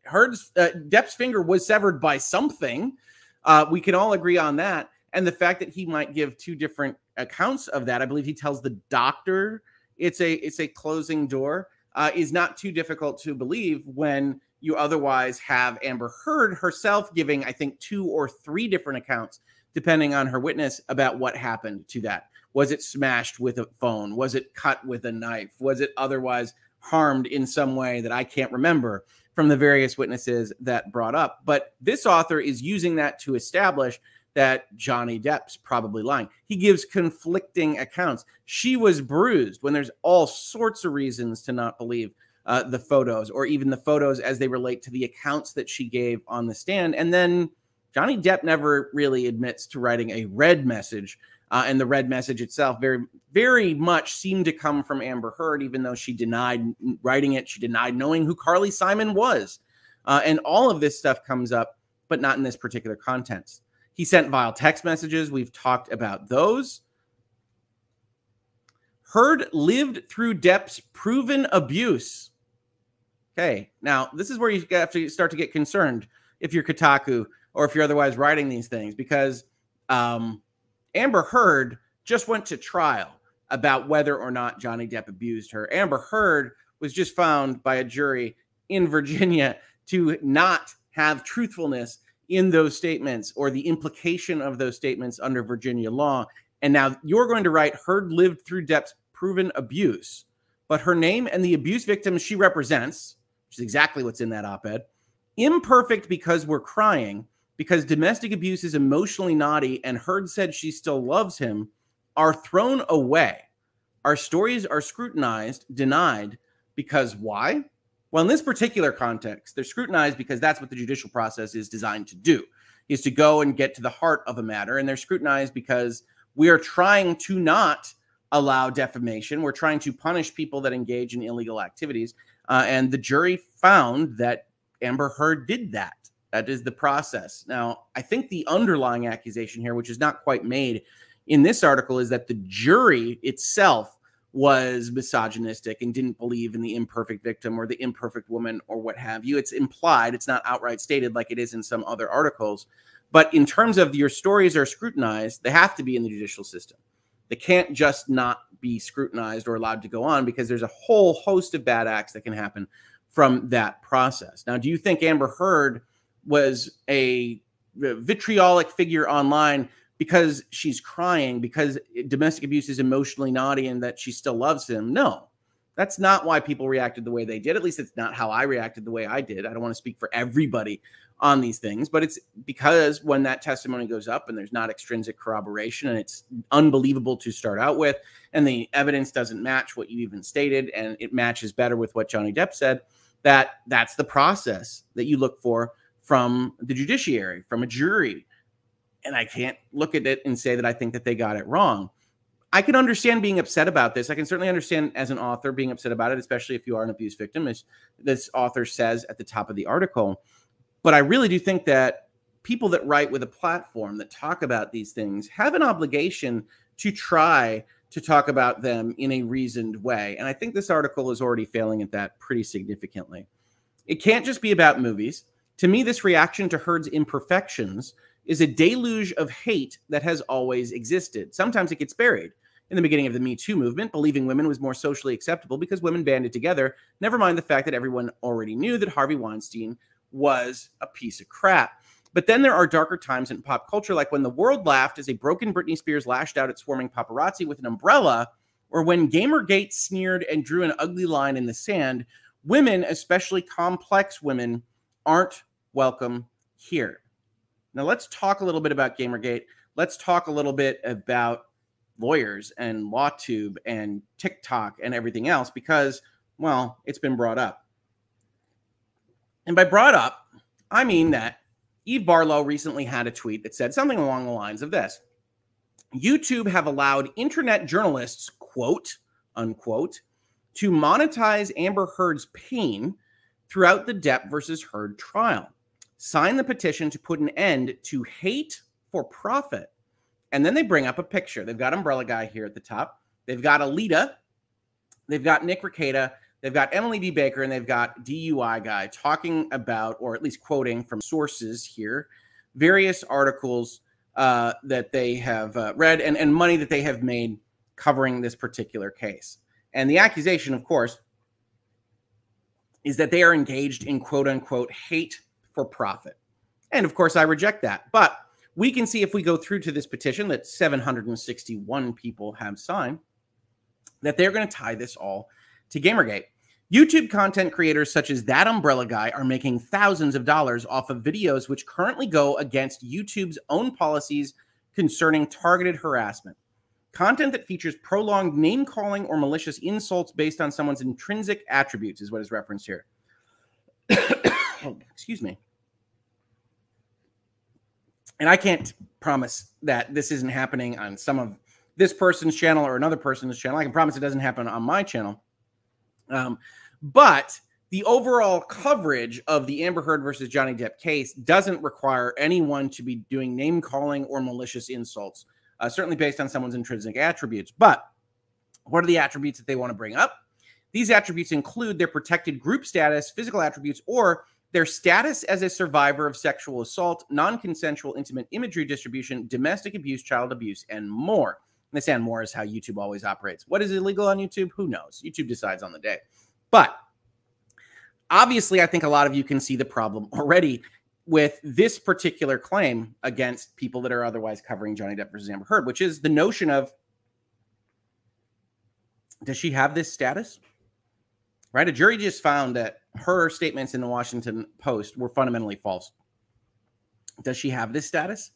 Heard's uh, Depp's finger was severed by something. Uh, we can all agree on that. And the fact that he might give two different accounts of that, I believe he tells the doctor it's a it's a closing door, uh, is not too difficult to believe when you otherwise have Amber Heard herself giving, I think, two or three different accounts, depending on her witness, about what happened to that. Was it smashed with a phone? Was it cut with a knife? Was it otherwise harmed in some way that I can't remember? from the various witnesses that brought up. But this author is using that to establish that Johnny Depp's probably lying. He gives conflicting accounts. She was bruised when there's all sorts of reasons to not believe uh, the photos or even the photos as they relate to the accounts that she gave on the stand. And then Johnny Depp never really admits to writing a red message uh, and the red message itself very, very much seemed to come from Amber Heard, even though she denied writing it. She denied knowing who Carly Simon was. Uh, and all of this stuff comes up, but not in this particular context. He sent vile text messages. We've talked about those. Heard lived through Depp's proven abuse. Okay, now this is where you have to start to get concerned if you're Kotaku or if you're otherwise writing these things, because um, Amber Heard just went to trial about whether or not Johnny Depp abused her. Amber Heard was just found by a jury in Virginia to not have truthfulness in those statements or the implication of those statements under Virginia law. And now you're going to write Heard lived through Depp's proven abuse, but her name and the abuse victims she represents, which is exactly what's in that op ed, imperfect because we're crying, because domestic abuse is emotionally naughty, and Heard said she still loves him, are thrown away. Our stories are scrutinized, denied, because why? Well, in this particular context, they're scrutinized because that's what the judicial process is designed to do, is to go and get to the heart of a matter. And they're scrutinized because we are trying to not allow defamation. We're trying to punish people that engage in illegal activities. Uh, and the jury found that Amber Heard did that. That is the process. Now, I think the underlying accusation here, which is not quite made in this article, is that the jury itself was misogynistic and didn't believe in the imperfect victim or the imperfect woman or what have you. It's implied, it's not outright stated like it is in some other articles. But in terms of your stories are scrutinized, they have to be in the judicial system. They can't just not be scrutinized or allowed to go on because there's a whole host of bad acts that can happen from that process. Now, do you think Amber Heard was a vitriolic figure online because she's crying because domestic abuse is emotionally naughty and that she still loves him. No, that's not why people reacted the way they did. At least it's not how I reacted the way I did. I don't want to speak for everybody on these things, but it's because when that testimony goes up and there's not extrinsic corroboration and it's unbelievable to start out with, and the evidence doesn't match what you even stated, and it matches better with what Johnny Depp said, that that's the process that you look for from the judiciary, from a jury, and I can't look at it and say that I think that they got it wrong. I can understand being upset about this. I can certainly understand as an author being upset about it, especially if you are an abuse victim, as this author says at the top of the article. But I really do think that people that write with a platform that talk about these things have an obligation to try to talk about them in a reasoned way. And I think this article is already failing at that pretty significantly. It can't just be about movies. To me, this reaction to Heard's imperfections is a deluge of hate that has always existed. Sometimes it gets buried. In the beginning of the Me Too movement, believing women was more socially acceptable because women banded together, never mind the fact that everyone already knew that Harvey Weinstein was a piece of crap. But then there are darker times in pop culture, like when the world laughed as a broken Britney Spears lashed out at swarming paparazzi with an umbrella, or when Gamergate sneered and drew an ugly line in the sand. Women, especially complex women, aren't welcome here. Now, let's talk a little bit about Gamergate. Let's talk a little bit about lawyers and LawTube and TikTok and everything else because, well, it's been brought up. And by brought up, I mean that Eve Barlow recently had a tweet that said something along the lines of this YouTube have allowed internet journalists, quote, unquote, to monetize Amber Heard's pain throughout the Depp versus Heard trial sign the petition to put an end to hate for profit. And then they bring up a picture. They've got Umbrella Guy here at the top. They've got Alita. They've got Nick Rekieta. They've got Emily D. Baker and they've got DUI Guy talking about, or at least quoting from sources here, various articles uh, that they have uh, read and, and money that they have made covering this particular case. And the accusation, of course, is that they are engaged in quote unquote hate for profit. And of course, I reject that. But we can see if we go through to this petition that 761 people have signed that they're going to tie this all to Gamergate. YouTube content creators such as that umbrella guy are making thousands of dollars off of videos which currently go against YouTube's own policies concerning targeted harassment. Content that features prolonged name calling or malicious insults based on someone's intrinsic attributes is what is referenced here. <coughs> excuse me. And I can't promise that this isn't happening on some of this person's channel or another person's channel. I can promise it doesn't happen on my channel. Um, but the overall coverage of the Amber Heard versus Johnny Depp case doesn't require anyone to be doing name calling or malicious insults, uh, certainly based on someone's intrinsic attributes. But what are the attributes that they want to bring up? These attributes include their protected group status, physical attributes, or their status as a survivor of sexual assault, non consensual intimate imagery distribution, domestic abuse, child abuse, and more. This and more is how YouTube always operates. What is illegal on YouTube? Who knows? YouTube decides on the day. But obviously, I think a lot of you can see the problem <laughs> already with this particular claim against people that are otherwise covering Johnny Depp versus Amber Heard, which is the notion of does she have this status? Right? A jury just found that her statements in the Washington Post were fundamentally false. Does she have this status?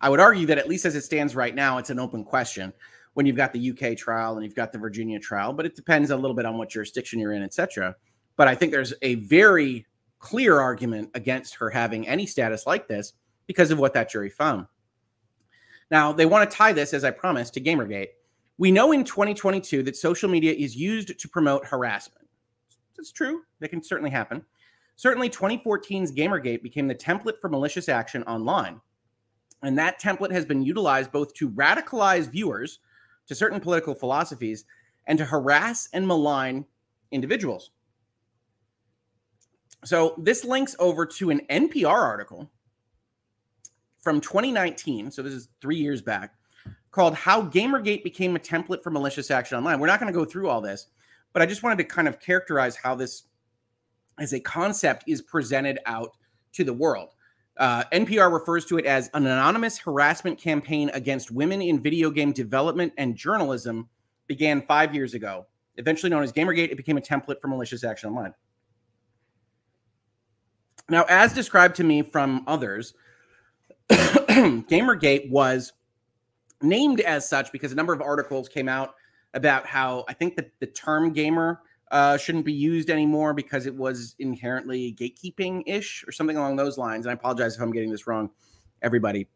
I would argue that at least as it stands right now, it's an open question when you've got the UK trial and you've got the Virginia trial, but it depends a little bit on what jurisdiction you're in, etc. But I think there's a very clear argument against her having any status like this because of what that jury found. Now, they want to tie this, as I promised, to Gamergate. We know in 2022 that social media is used to promote harassment. It's true, that can certainly happen. Certainly, 2014's Gamergate became the template for malicious action online. And that template has been utilized both to radicalize viewers to certain political philosophies and to harass and malign individuals. So, this links over to an NPR article from 2019. So, this is three years back called How Gamergate Became a Template for Malicious Action Online. We're not going to go through all this, but I just wanted to kind of characterize how this as a concept is presented out to the world. Uh, NPR refers to it as an anonymous harassment campaign against women in video game development and journalism began five years ago. Eventually known as Gamergate, it became a template for malicious action online. Now, as described to me from others, <coughs> Gamergate was named as such because a number of articles came out about how I think that the term gamer uh, shouldn't be used anymore because it was inherently gatekeeping ish or something along those lines. And I apologize if I'm getting this wrong, everybody.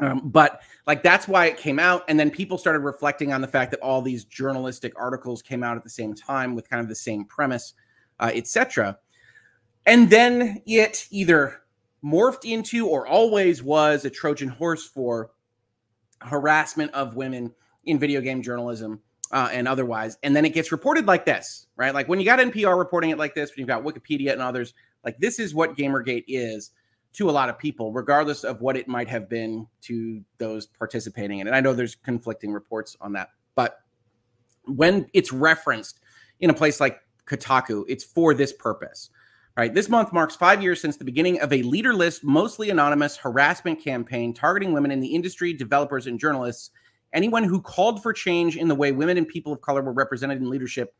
Um, but like that's why it came out, and then people started reflecting on the fact that all these journalistic articles came out at the same time with kind of the same premise, uh, etc. And then it either morphed into or always was a Trojan horse for harassment of women in video game journalism uh, and otherwise. And then it gets reported like this, right? Like when you got NPR reporting it like this, when you've got Wikipedia and others, like this is what Gamergate is to a lot of people, regardless of what it might have been to those participating in it. And I know there's conflicting reports on that, but when it's referenced in a place like Kotaku, it's for this purpose. Right. This month marks five years since the beginning of a leaderless, mostly anonymous harassment campaign targeting women in the industry, developers, and journalists anyone who called for change in the way women and people of color were represented in leadership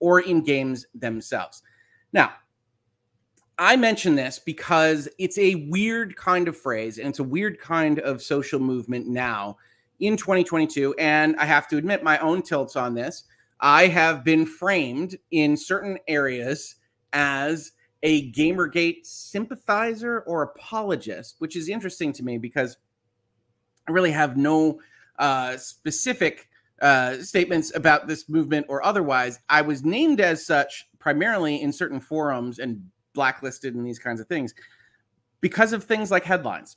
or in games themselves. Now, I mention this because it's a weird kind of phrase and it's a weird kind of social movement now in 2022. And I have to admit my own tilts on this. I have been framed in certain areas as a Gamergate sympathizer or apologist, which is interesting to me because I really have no uh, specific uh, statements about this movement or otherwise. I was named as such primarily in certain forums and blacklisted and these kinds of things because of things like headlines,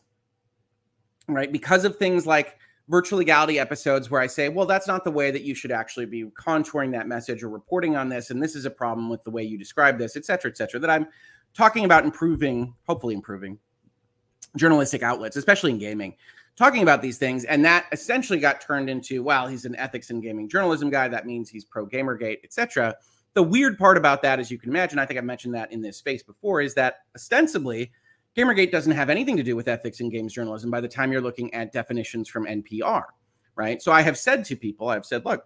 right? Because of things like virtual legality episodes where I say, well, that's not the way that you should actually be contouring that message or reporting on this. And this is a problem with the way you describe this, et cetera, et cetera, that I'm talking about improving, hopefully improving journalistic outlets, especially in gaming talking about these things. And that essentially got turned into, well, he's an ethics and gaming journalism guy. That means he's pro Gamergate, etc. The weird part about that, as you can imagine, I think I've mentioned that in this space before, is that ostensibly Gamergate doesn't have anything to do with ethics and games journalism by the time you're looking at definitions from NPR, right? So I have said to people, I've said, look,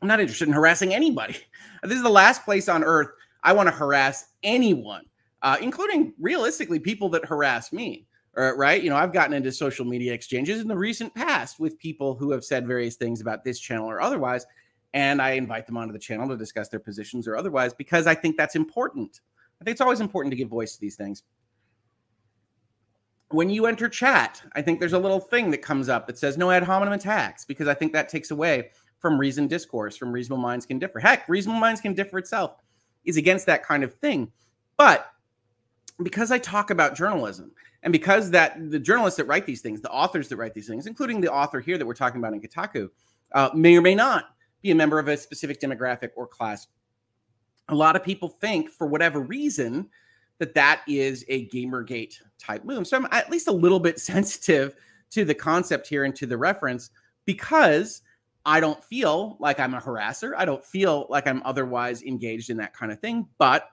I'm not interested in harassing anybody. <laughs> This is the last place on earth I want to harass anyone, uh, including realistically people that harass me right? You know, I've gotten into social media exchanges in the recent past with people who have said various things about this channel or otherwise, and I invite them onto the channel to discuss their positions or otherwise because I think that's important. I think it's always important to give voice to these things. When you enter chat, I think there's a little thing that comes up that says no ad hominem attacks because I think that takes away from reasoned discourse, from reasonable minds can differ. Heck, reasonable minds can differ itself is against that kind of thing. But because I talk about journalism and because that the journalists that write these things, the authors that write these things, including the author here that we're talking about in Kotaku, uh, may or may not be a member of a specific demographic or class. A lot of people think, for whatever reason, that that is a Gamergate type move. So I'm at least a little bit <laughs> sensitive to the concept here and to the reference because I don't feel like I'm a harasser. I don't feel like I'm otherwise engaged in that kind of thing. But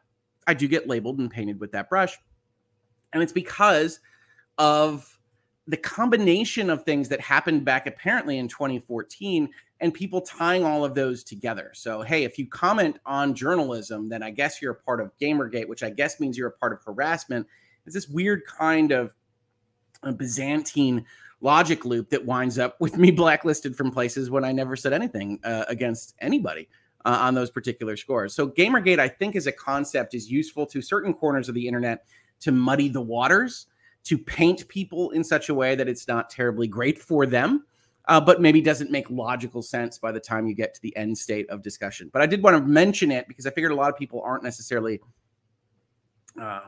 I do get labeled and painted with that brush. And it's because of the combination of things that happened back apparently in 2014 and people tying all of those together. So, hey, if you comment on journalism, then I guess you're a part of Gamergate, which I guess means you're a part of harassment. It's this weird kind of Byzantine logic loop that winds up with me <laughs> blacklisted from places when I never said anything uh, against anybody uh, on those particular scores. So, Gamergate, I think, as a concept, is useful to certain corners of the internet to muddy the waters to paint people in such a way that it's not terribly great for them, uh, but maybe doesn't make logical sense by the time you get to the end state of discussion. But I did want to mention it because I figured a lot of people aren't necessarily uh,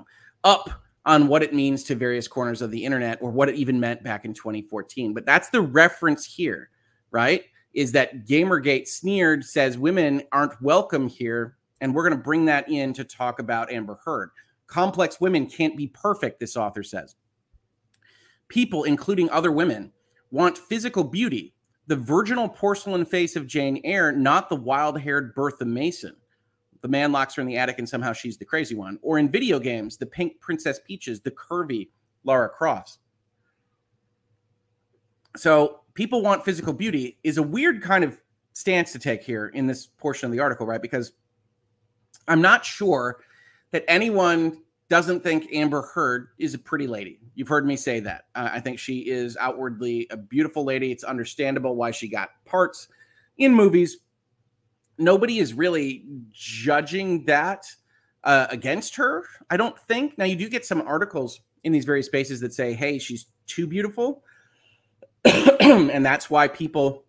up on what it means to various corners of the internet or what it even meant back in 2014. But that's the reference here, right? Is that Gamergate sneered says women aren't welcome here. And we're going to bring that in to talk about Amber Heard. Complex women can't be perfect, this author says. People, including other women, want physical beauty, the virginal porcelain face of Jane Eyre, not the wild haired Bertha Mason. The man locks her in the attic and somehow she's the crazy one. Or in video games, the pink Princess Peaches, the curvy Lara Crofts. So people want physical beauty is a weird kind of stance to take here in this portion of the article, right? Because I'm not sure that anyone doesn't think Amber Heard is a pretty lady. You've heard me say that. Uh, I think she is outwardly a beautiful lady. It's understandable why she got parts in movies. Nobody is really judging that uh, against her, I don't think. Now, you do get some articles in these various spaces that say, hey, she's too beautiful. <clears throat> and that's why people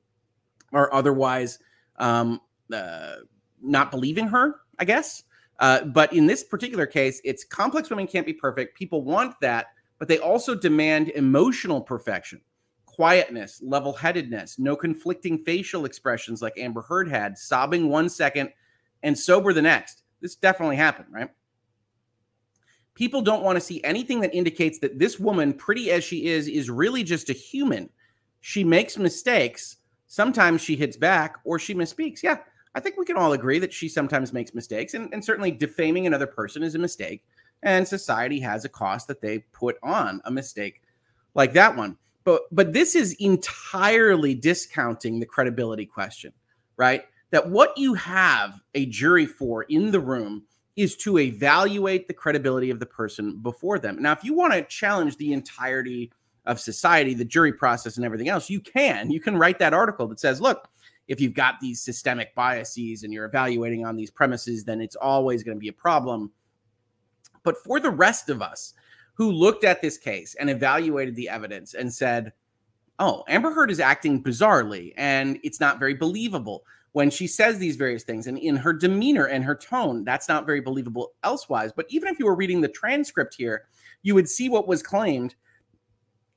are otherwise um, uh, not believing her, I guess. Uh, but in this particular case, it's complex women can't be perfect. People want that, but they also demand emotional perfection, quietness, level headedness, no conflicting facial expressions like Amber Heard had, sobbing one second and sober the next. This definitely happened, right? People don't want to see anything that indicates that this woman, pretty as she is, is really just a human. She makes mistakes. Sometimes she hits back or she misspeaks. Yeah, I think we can all agree that she sometimes makes mistakes, and, and certainly defaming another person is a mistake. And society has a cost that they put on a mistake like that one. But but this is entirely discounting the credibility question, right? That what you have a jury for in the room is to evaluate the credibility of the person before them. Now, if you want to challenge the entirety of society, the jury process, and everything else, you can. You can write that article that says, look, if you've got these systemic biases and you're evaluating on these premises, then it's always going to be a problem. But for the rest of us who looked at this case and evaluated the evidence and said, oh, Amber Heard is acting bizarrely and it's not very believable when she says these various things and in her demeanor and her tone, that's not very believable elsewise. But even if you were reading the transcript here, you would see what was claimed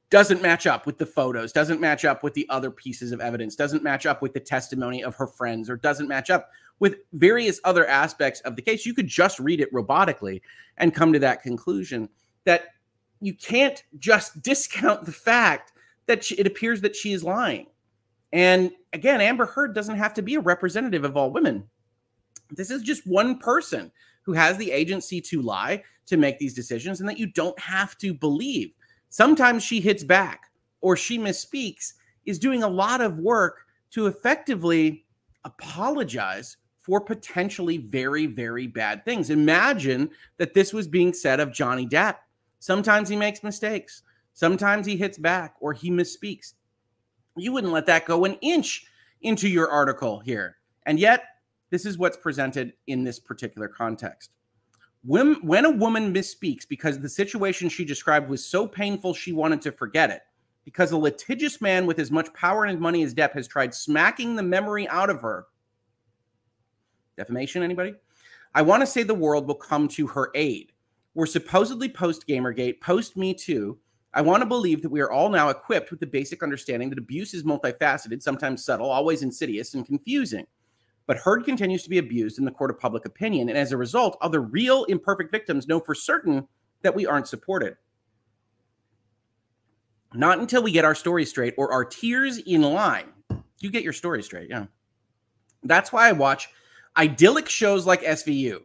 doesn't match up with the photos, doesn't match up with the other pieces of evidence, doesn't match up with the testimony of her friends, or doesn't match up with various other aspects of the case. You could just read it robotically and come to that conclusion that you can't just discount the fact that she, it appears that she is lying. And again, Amber Heard doesn't have to be a representative of all women. This is just one person who has the agency to lie, to make these decisions, and that you don't have to believe sometimes she hits back or she misspeaks, is doing a lot of work to effectively apologize for potentially very, very bad things. Imagine that this was being said of Johnny Depp. Sometimes he makes mistakes, sometimes he hits back or he misspeaks. You wouldn't let that go an inch into your article here. And yet, this is what's presented in this particular context. When, when a woman misspeaks because the situation she described was so painful she wanted to forget it, because a litigious man with as much power and money as Depp has tried smacking the memory out of her. Defamation, anybody? I want to say the world will come to her aid. We're supposedly post Gamergate, post Me Too. I want to believe that we are all now equipped with the basic understanding that abuse is multifaceted, sometimes subtle, always insidious, and confusing. But Heard continues to be abused in the court of public opinion. And as a result, other real imperfect victims know for certain that we aren't supported. Not until we get our story straight or our tears in line. You get your story straight, yeah. That's why I watch idyllic shows like SVU.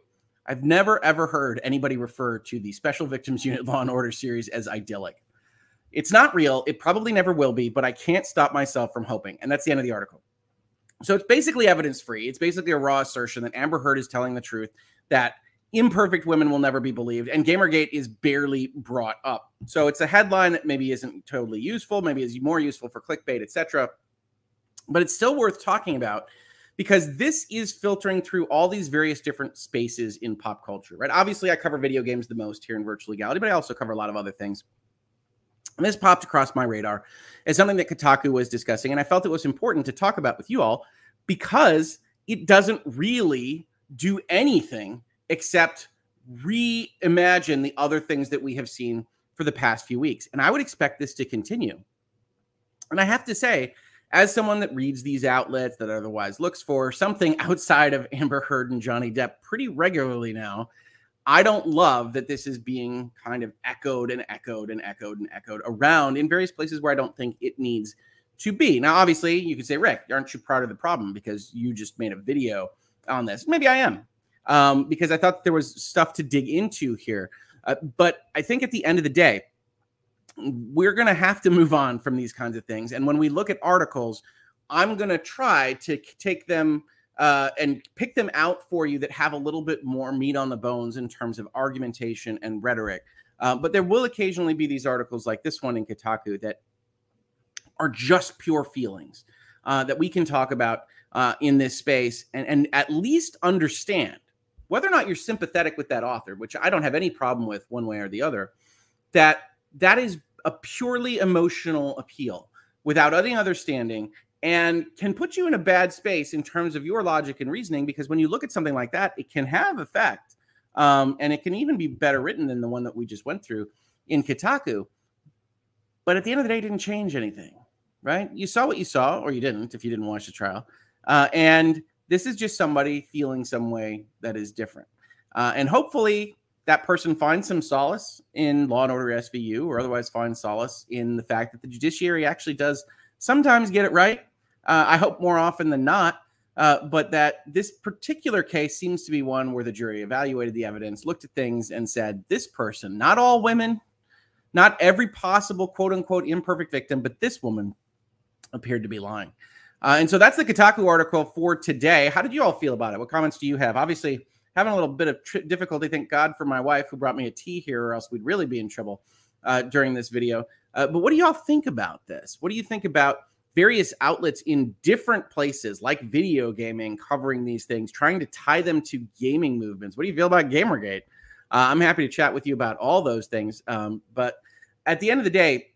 I've never ever heard anybody refer to the Special Victims Unit Law and Order series as idyllic. It's not real. It probably never will be, but I can't stop myself from hoping. And that's the end of the article. So it's basically evidence free. It's basically a raw assertion that Amber Heard is telling the truth that imperfect women will never be believed and gamergate is barely brought up. So it's a headline that maybe isn't totally useful maybe is more useful for clickbait etc but it's still worth talking about because this is filtering through all these various different spaces in pop culture right? Obviously i cover video games the most here in virtual legality but i also cover a lot of other things and this popped across my radar as something that kotaku was discussing and i felt it was important to talk about with you all because it doesn't really do anything except reimagine the other things that we have seen for the past few weeks. And I would expect this to continue. And I have to say, as someone that reads these outlets that otherwise looks for something <laughs> outside of Amber Heard and Johnny Depp pretty regularly now, I don't love that this is being kind of echoed and echoed and echoed and echoed around in various places where I don't think it needs to be. Now, obviously, you could say, Rick, aren't you proud of the problem because you just made a video on this? Maybe I am um, because I thought there was stuff to dig into here. Uh, but I think at the end of the day, we're going to have to move on from these kinds of things. And when we look at articles, I'm going to try to take them uh, and pick them out for you that have a little bit more meat on the bones in terms of argumentation and rhetoric. Uh, but there will occasionally be these articles like this one in Kotaku that are just pure feelings uh, that we can talk about uh, in this space and, and at least understand whether or not you're sympathetic with that author, which I don't have any problem with one way or the other, that that is a purely emotional appeal without any understanding and can put you in a bad space in terms of your logic and reasoning because when you look at something like that, it can have effect. Um, and it can even be better written than the one that we just went through in Kotaku. But at the end of the day, it didn't change anything, right? You saw what you saw, or you didn't if you didn't watch the trial. Uh, and this is just somebody feeling some way that is different. Uh, and hopefully that person finds some solace in Law and Order SVU or otherwise finds solace in the fact that the judiciary actually does sometimes get it right. Uh, I hope more often than not. Uh, but that this particular case seems to be one where the jury evaluated the evidence, looked at things, and said, this person, not all women, not every possible quote unquote imperfect victim, but this woman appeared to be lying. Uh, and so that's the Kotaku article for today. How did you all feel about it? What comments do you have? Obviously, having a little bit of difficulty. Thank God for my wife who brought me a tea here, or else we'd really be in trouble uh, during this video. Uh, but what do y'all think about this? What do you think about various outlets in different places, like video gaming, covering these things, trying to tie them to gaming movements? What do you feel about Gamergate? Uh, I'm happy to chat with you about all those things. Um, but at the end of the day,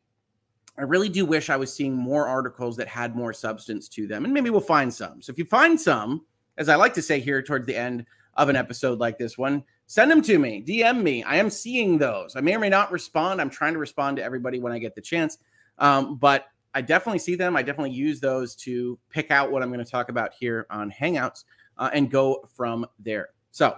I really do wish I was seeing more articles that had more substance to them, and maybe we'll find some. So if you find some, as I like to say here towards the end of an episode like this one, send them to me, DM me. I am seeing those. I may or may not respond. I'm trying to respond to everybody when I get the chance, um, but I definitely see them. I definitely use those to pick out what I'm going to talk about here on Hangouts uh, and go from there. So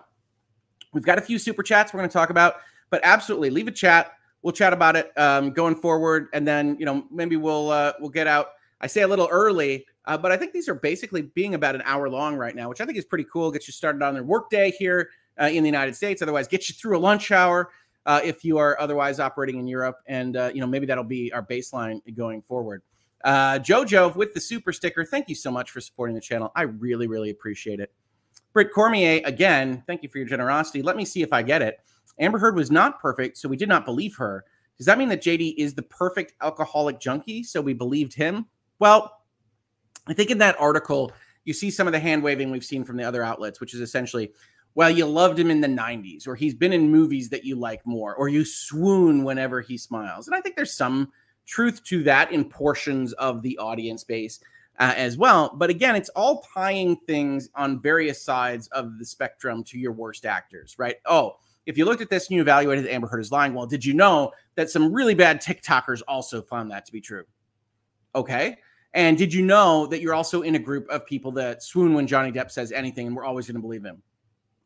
we've got a few super chats we're going to talk about, but absolutely leave a chat we'll chat about it um, going forward, and then you know maybe we'll uh, we'll get out. I say a little early, uh, but I think these are basically being about an hour long right now, which I think is pretty cool. Get you started on their workday here uh, in the United States. Otherwise, get you through a lunch hour uh, if you are otherwise operating in Europe, and uh, you know maybe that'll be our baseline going forward. Uh, Jojo with the super sticker. Thank you so much for supporting the channel. I really, really appreciate it. Britt Cormier, again, thank you for your generosity. Let me see if I get it. Amber Heard was not perfect, so we did not believe her. Does that mean that JD is the perfect alcoholic junkie, so we believed him? Well, I think in that article, you see some of the hand waving we've seen from the other outlets, which is essentially, well, you loved him in the 90s, or he's been in movies that you like more, or you swoon whenever he smiles. And I think there's some truth to that in portions of the audience base uh, as well. But again, it's all tying things on various sides of the spectrum to your worst actors, right? Oh, if you looked at this and you evaluated Amber Heard as lying, well, did you know that some really bad TikTokers also found that to be true? Okay. And did you know that you're also in a group of people that swoon when Johnny Depp says anything and we're always going to believe him?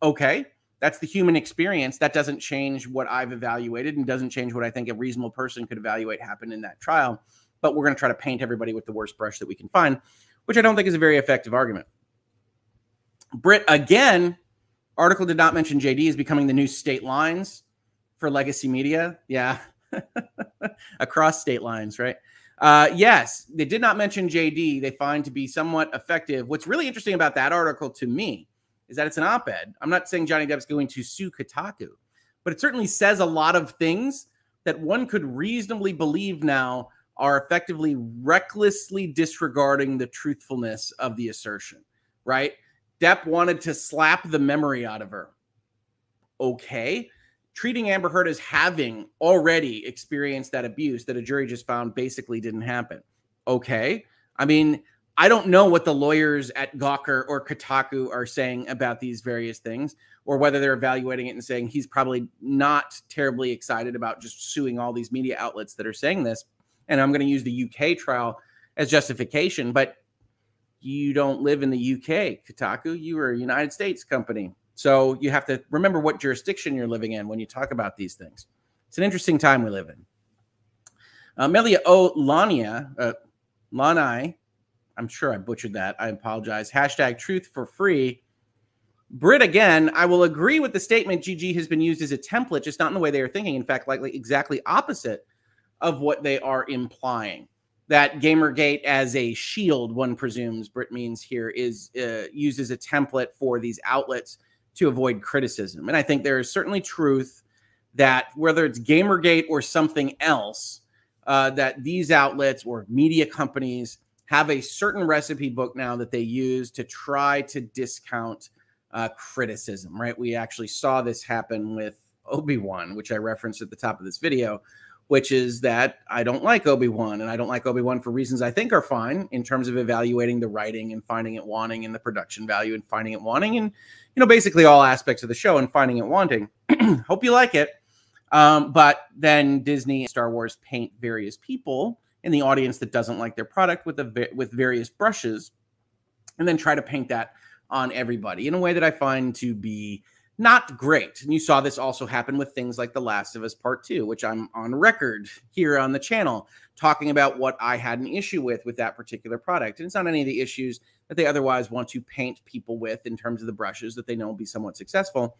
Okay. That's the human experience. That doesn't change what I've evaluated and doesn't change what I think a reasonable person could evaluate happened in that trial. But we're going to try to paint everybody with the worst brush that we can find, which I don't think is a very effective argument. Britt, again, Article did not mention JD is becoming the new state lines for legacy media. Yeah. <laughs> Across state lines, right? Uh, yes, they did not mention JD. They find to be somewhat effective. What's really interesting about that article to me is that it's an op ed. I'm not saying Johnny Depp's going to sue Kotaku, but it certainly says a lot of things that one could reasonably believe now are effectively recklessly disregarding the truthfulness of the assertion, right? Depp wanted to slap the memory out of her. Okay. Treating Amber Heard as having already experienced that abuse that a jury just found basically didn't happen. Okay. I mean, I don't know what the lawyers at Gawker or Kotaku are saying about these various things, or whether they're evaluating it and saying he's probably not terribly excited about just suing all these media outlets that are saying this. And I'm going to use the UK trial as justification, but you don't live in the UK, Kotaku. You are a United States company. So you have to remember what jurisdiction you're living in when you talk about these things. It's an interesting time we live in. Uh, Melia O. Lania, uh, Lanai, I'm sure I butchered that. I apologize. Hashtag truth for free. Brit again, I will agree with the statement GG has been used as a template, just not in the way they are thinking. In fact, likely exactly opposite of what they are implying that Gamergate as a shield, one presumes Brit means here, is uh, used as a template for these outlets to avoid criticism. And I think there is certainly truth that whether it's Gamergate or something else, uh, that these outlets or media companies have a certain recipe book now that they use to try to discount uh, criticism, right? We actually saw this happen with Obi Wan, which I referenced at the top of this video, which is that I don't like Obi Wan, and I don't like Obi Wan for reasons I think are fine in terms of evaluating the writing and finding it wanting, and the production value and finding it wanting, and you know basically all aspects of the show and finding it wanting. <clears throat> Hope you like it, um, but then Disney and Star Wars paint various people in the audience that doesn't like their product with with various brushes, and then try to paint that on everybody in a way that I find to be not great. And you saw this also happen with things like The Last of Us Part 2, which I'm on record here on the channel talking about what I had an issue with with that particular product. And it's not any of the issues that they otherwise want to paint people with in terms of the brushes that they know will be somewhat successful.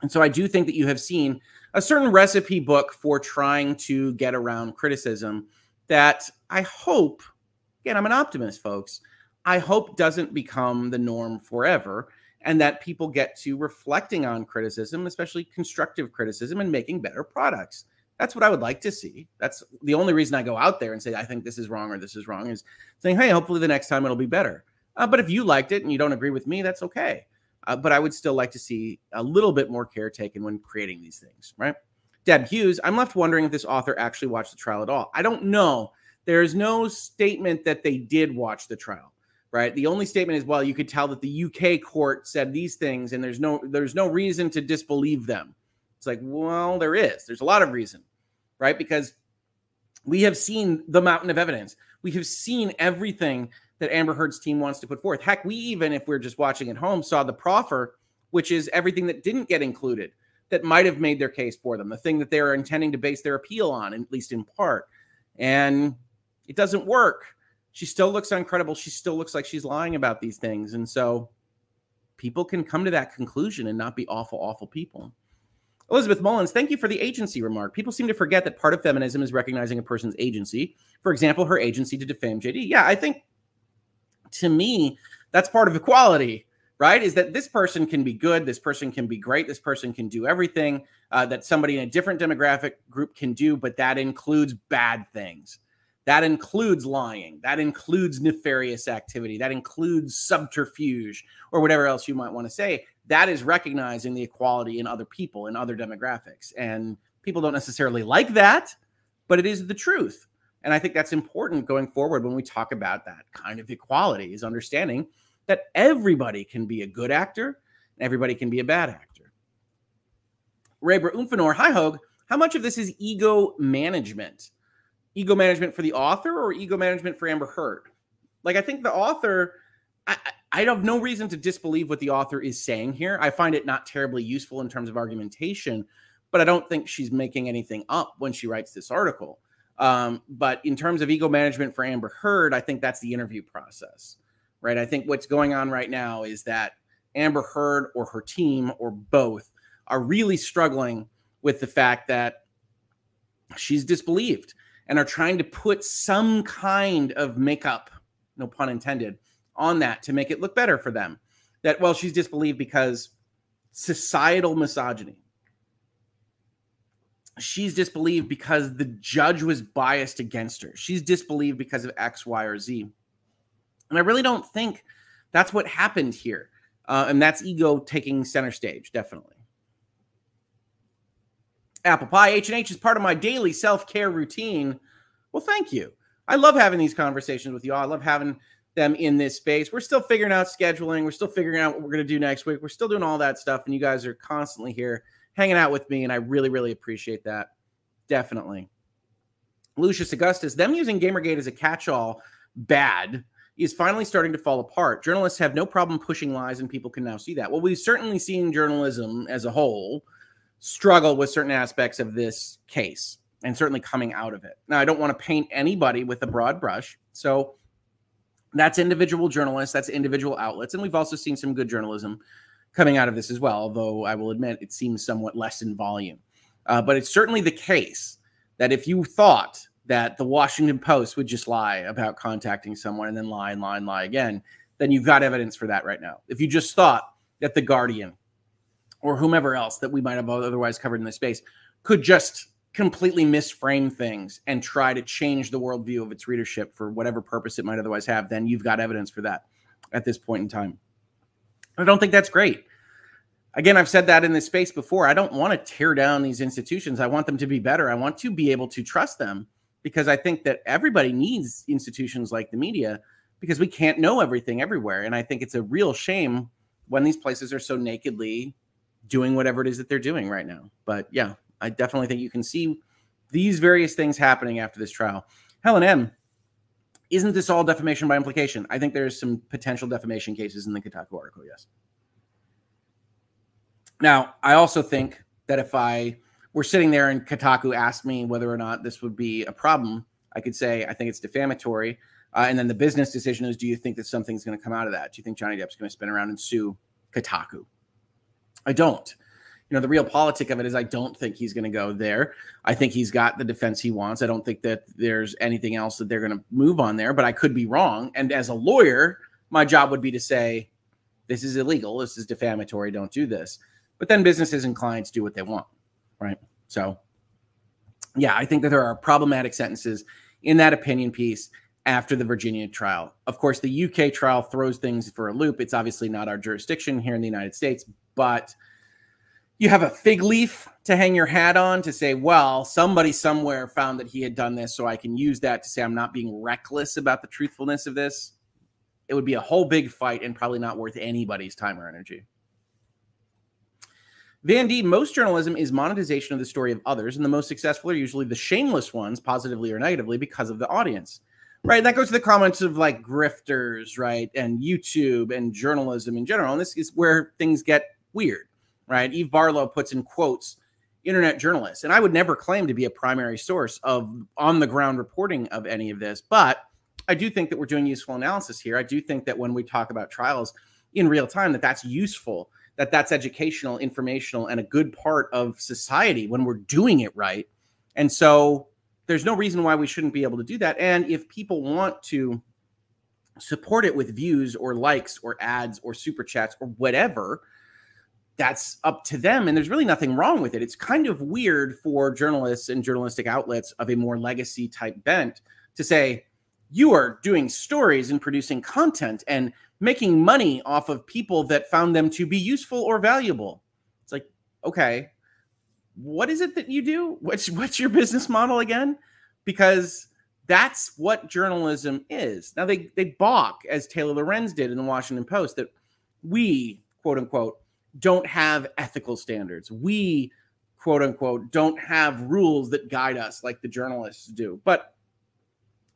And so I do think that you have seen a certain recipe book for trying to get around criticism that I hope, again, I'm an optimist, folks. I hope doesn't become the norm forever and that people get to reflecting on criticism, especially constructive criticism, and making better products. That's what I would like to see. That's the only reason I go out there and say, I think this is wrong or this is wrong, is saying, hey, hopefully the next time it'll be better. Uh, but if you liked it and you don't agree with me, that's okay. Uh, but I would still like to see a little bit more care taken when creating these things, right? Deb Hughes, I'm left wondering if this author actually watched the trial at all. I don't know. There is no statement that they did watch the trial right? The only statement is, well, you could tell that the UK court said these things, and there's no there's no reason to disbelieve them. It's like, well, there is. There's a lot of reason, right? Because we have seen the mountain of evidence. We have seen everything that Amber Heard's team wants to put forth. Heck, we even, if we're just watching at home, saw the proffer, which is everything that didn't get included that might have made their case for them, the thing that they are intending to base their appeal on, at least in part. And it doesn't work she still looks uncredible. She still looks like she's lying about these things. And so people can come to that conclusion and not be awful, awful people. Elizabeth Mullins, thank you for the agency remark. People seem to forget that part of feminism is recognizing a person's agency. For example, her agency to defame JD. Yeah, I think to me, that's part of equality, right? Is that this person can be good, this person can be great, this person can do everything uh, that somebody in a different demographic group can do, but that includes bad things. That includes lying. That includes nefarious activity. That includes subterfuge or whatever else you might want to say. That is recognizing the equality in other people, in other demographics. And people don't necessarily like that, but it is the truth. And I think that's important going forward when we talk about that kind of equality is understanding that everybody can be a good actor and everybody can be a bad actor. Rebra Umfanor, hi Hoeg. How much of this is ego management? ego management for the author or ego management for Amber Heard? Like, I think the author, I, I have no reason to disbelieve what the author is saying here. I find it not terribly useful in terms of argumentation, but I don't think she's making anything up when she writes this article. Um, but in terms of ego management for Amber Heard, I think that's the interview process, right? I think what's going on right now is that Amber Heard or her team or both are really struggling with the fact that she's disbelieved and are trying to put some kind of makeup, no pun intended, on that to make it look better for them. That, well, she's disbelieved because societal misogyny. She's disbelieved because the judge was biased against her. She's disbelieved because of X, Y, or Z. And I really don't think that's what happened here. Uh, and that's ego taking center stage, definitely. Apple pie H&H is part of my daily self-care routine. Well, thank you. I love having these conversations with you all. I love having them in this space. We're still figuring out scheduling. We're still figuring out what we're going to do next week. We're still doing all that stuff. And you guys are constantly here hanging out with me. And I really, really appreciate that. Definitely. Lucius Augustus, them using Gamergate as a catch all bad is finally starting to fall apart. Journalists have no problem pushing lies, and people can now see that. Well, we've certainly seen journalism as a whole struggle with certain aspects of this case and certainly coming out of it. Now, I don't want to paint anybody with a broad brush. So that's individual journalists, that's individual outlets. And we've also seen some good journalism coming out of this as well, although I will admit it seems somewhat less in volume. Uh, but it's certainly the case that if you thought that the Washington Post would just lie about contacting someone and then lie and lie and lie again, then you've got evidence for that right now. If you just thought that the Guardian or whomever else that we might have otherwise covered in this space could just completely misframe things and try to change the worldview of its readership for whatever purpose it might otherwise have, then you've got evidence for that at this point in time. I don't think that's great. Again, I've said that in this space before. I don't want to tear down these institutions. I want them to be better. I want to be able to trust them because I think that everybody needs institutions like the media because we can't know everything everywhere. And I think it's a real shame when these places are so nakedly doing whatever it is that they're doing right now. But yeah, I definitely think you can see these various things happening after this trial. Helen M. Isn't this all defamation by implication? I think there's some potential defamation cases in the Kotaku article, yes. Now, I also think that if I were sitting there and Kotaku asked me whether or not this would be a problem, I could say, I think it's defamatory. Uh, and then the business decision is do you think that something's going to come out of that? Do you think Johnny Depp's going to spin around and sue Kotaku? I don't. You know, the realpolitik of it is I don't think he's going to go there. I think he's got the defense he wants. I don't think that there's anything else that they're going to move on there, but I could be wrong. And as a lawyer, my job would be to say, this is illegal. This is defamatory. Don't do this. But then businesses and clients do what they want. Right. So, yeah, I think that there are problematic sentences in that opinion piece after the Virginia trial. Of course, the UK trial throws things for a loop. It's obviously not our jurisdiction here in the United States, but you have a fig leaf to hang your hat on to say, well, somebody somewhere found that he had done this, so I can use that to say I'm not being reckless about the truthfulness of this. It would be a whole big fight and probably not worth anybody's time or energy. Van D, most journalism is monetization of the story of others, and the most successful are usually the shameless ones, positively or negatively, because of the audience. Right. That goes to the comments of like grifters, right? And YouTube and journalism in general. And this is where things get weird, right? Eve Barlow puts in quotes internet journalists. And I would never claim to be a primary source of on the ground reporting of any of this, but I do think that we're doing useful analysis here. I do think that when we talk about trials in real time that that's useful, that that's educational, informational and a good part of society when we're doing it right. And so there's no reason why we shouldn't be able to do that. And if people want to support it with views or likes or ads or super chats or whatever that's up to them and there's really nothing wrong with it it's kind of weird for journalists and journalistic outlets of a more legacy type bent to say you are doing stories and producing content and making money off of people that found them to be useful or valuable it's like okay what is it that you do what's what's your business model again because that's what journalism is. Now they they balk, as Taylor Lorenz did in the Washington Post, that we quote unquote don't have ethical standards. We quote unquote don't have rules that guide us like the journalists do. But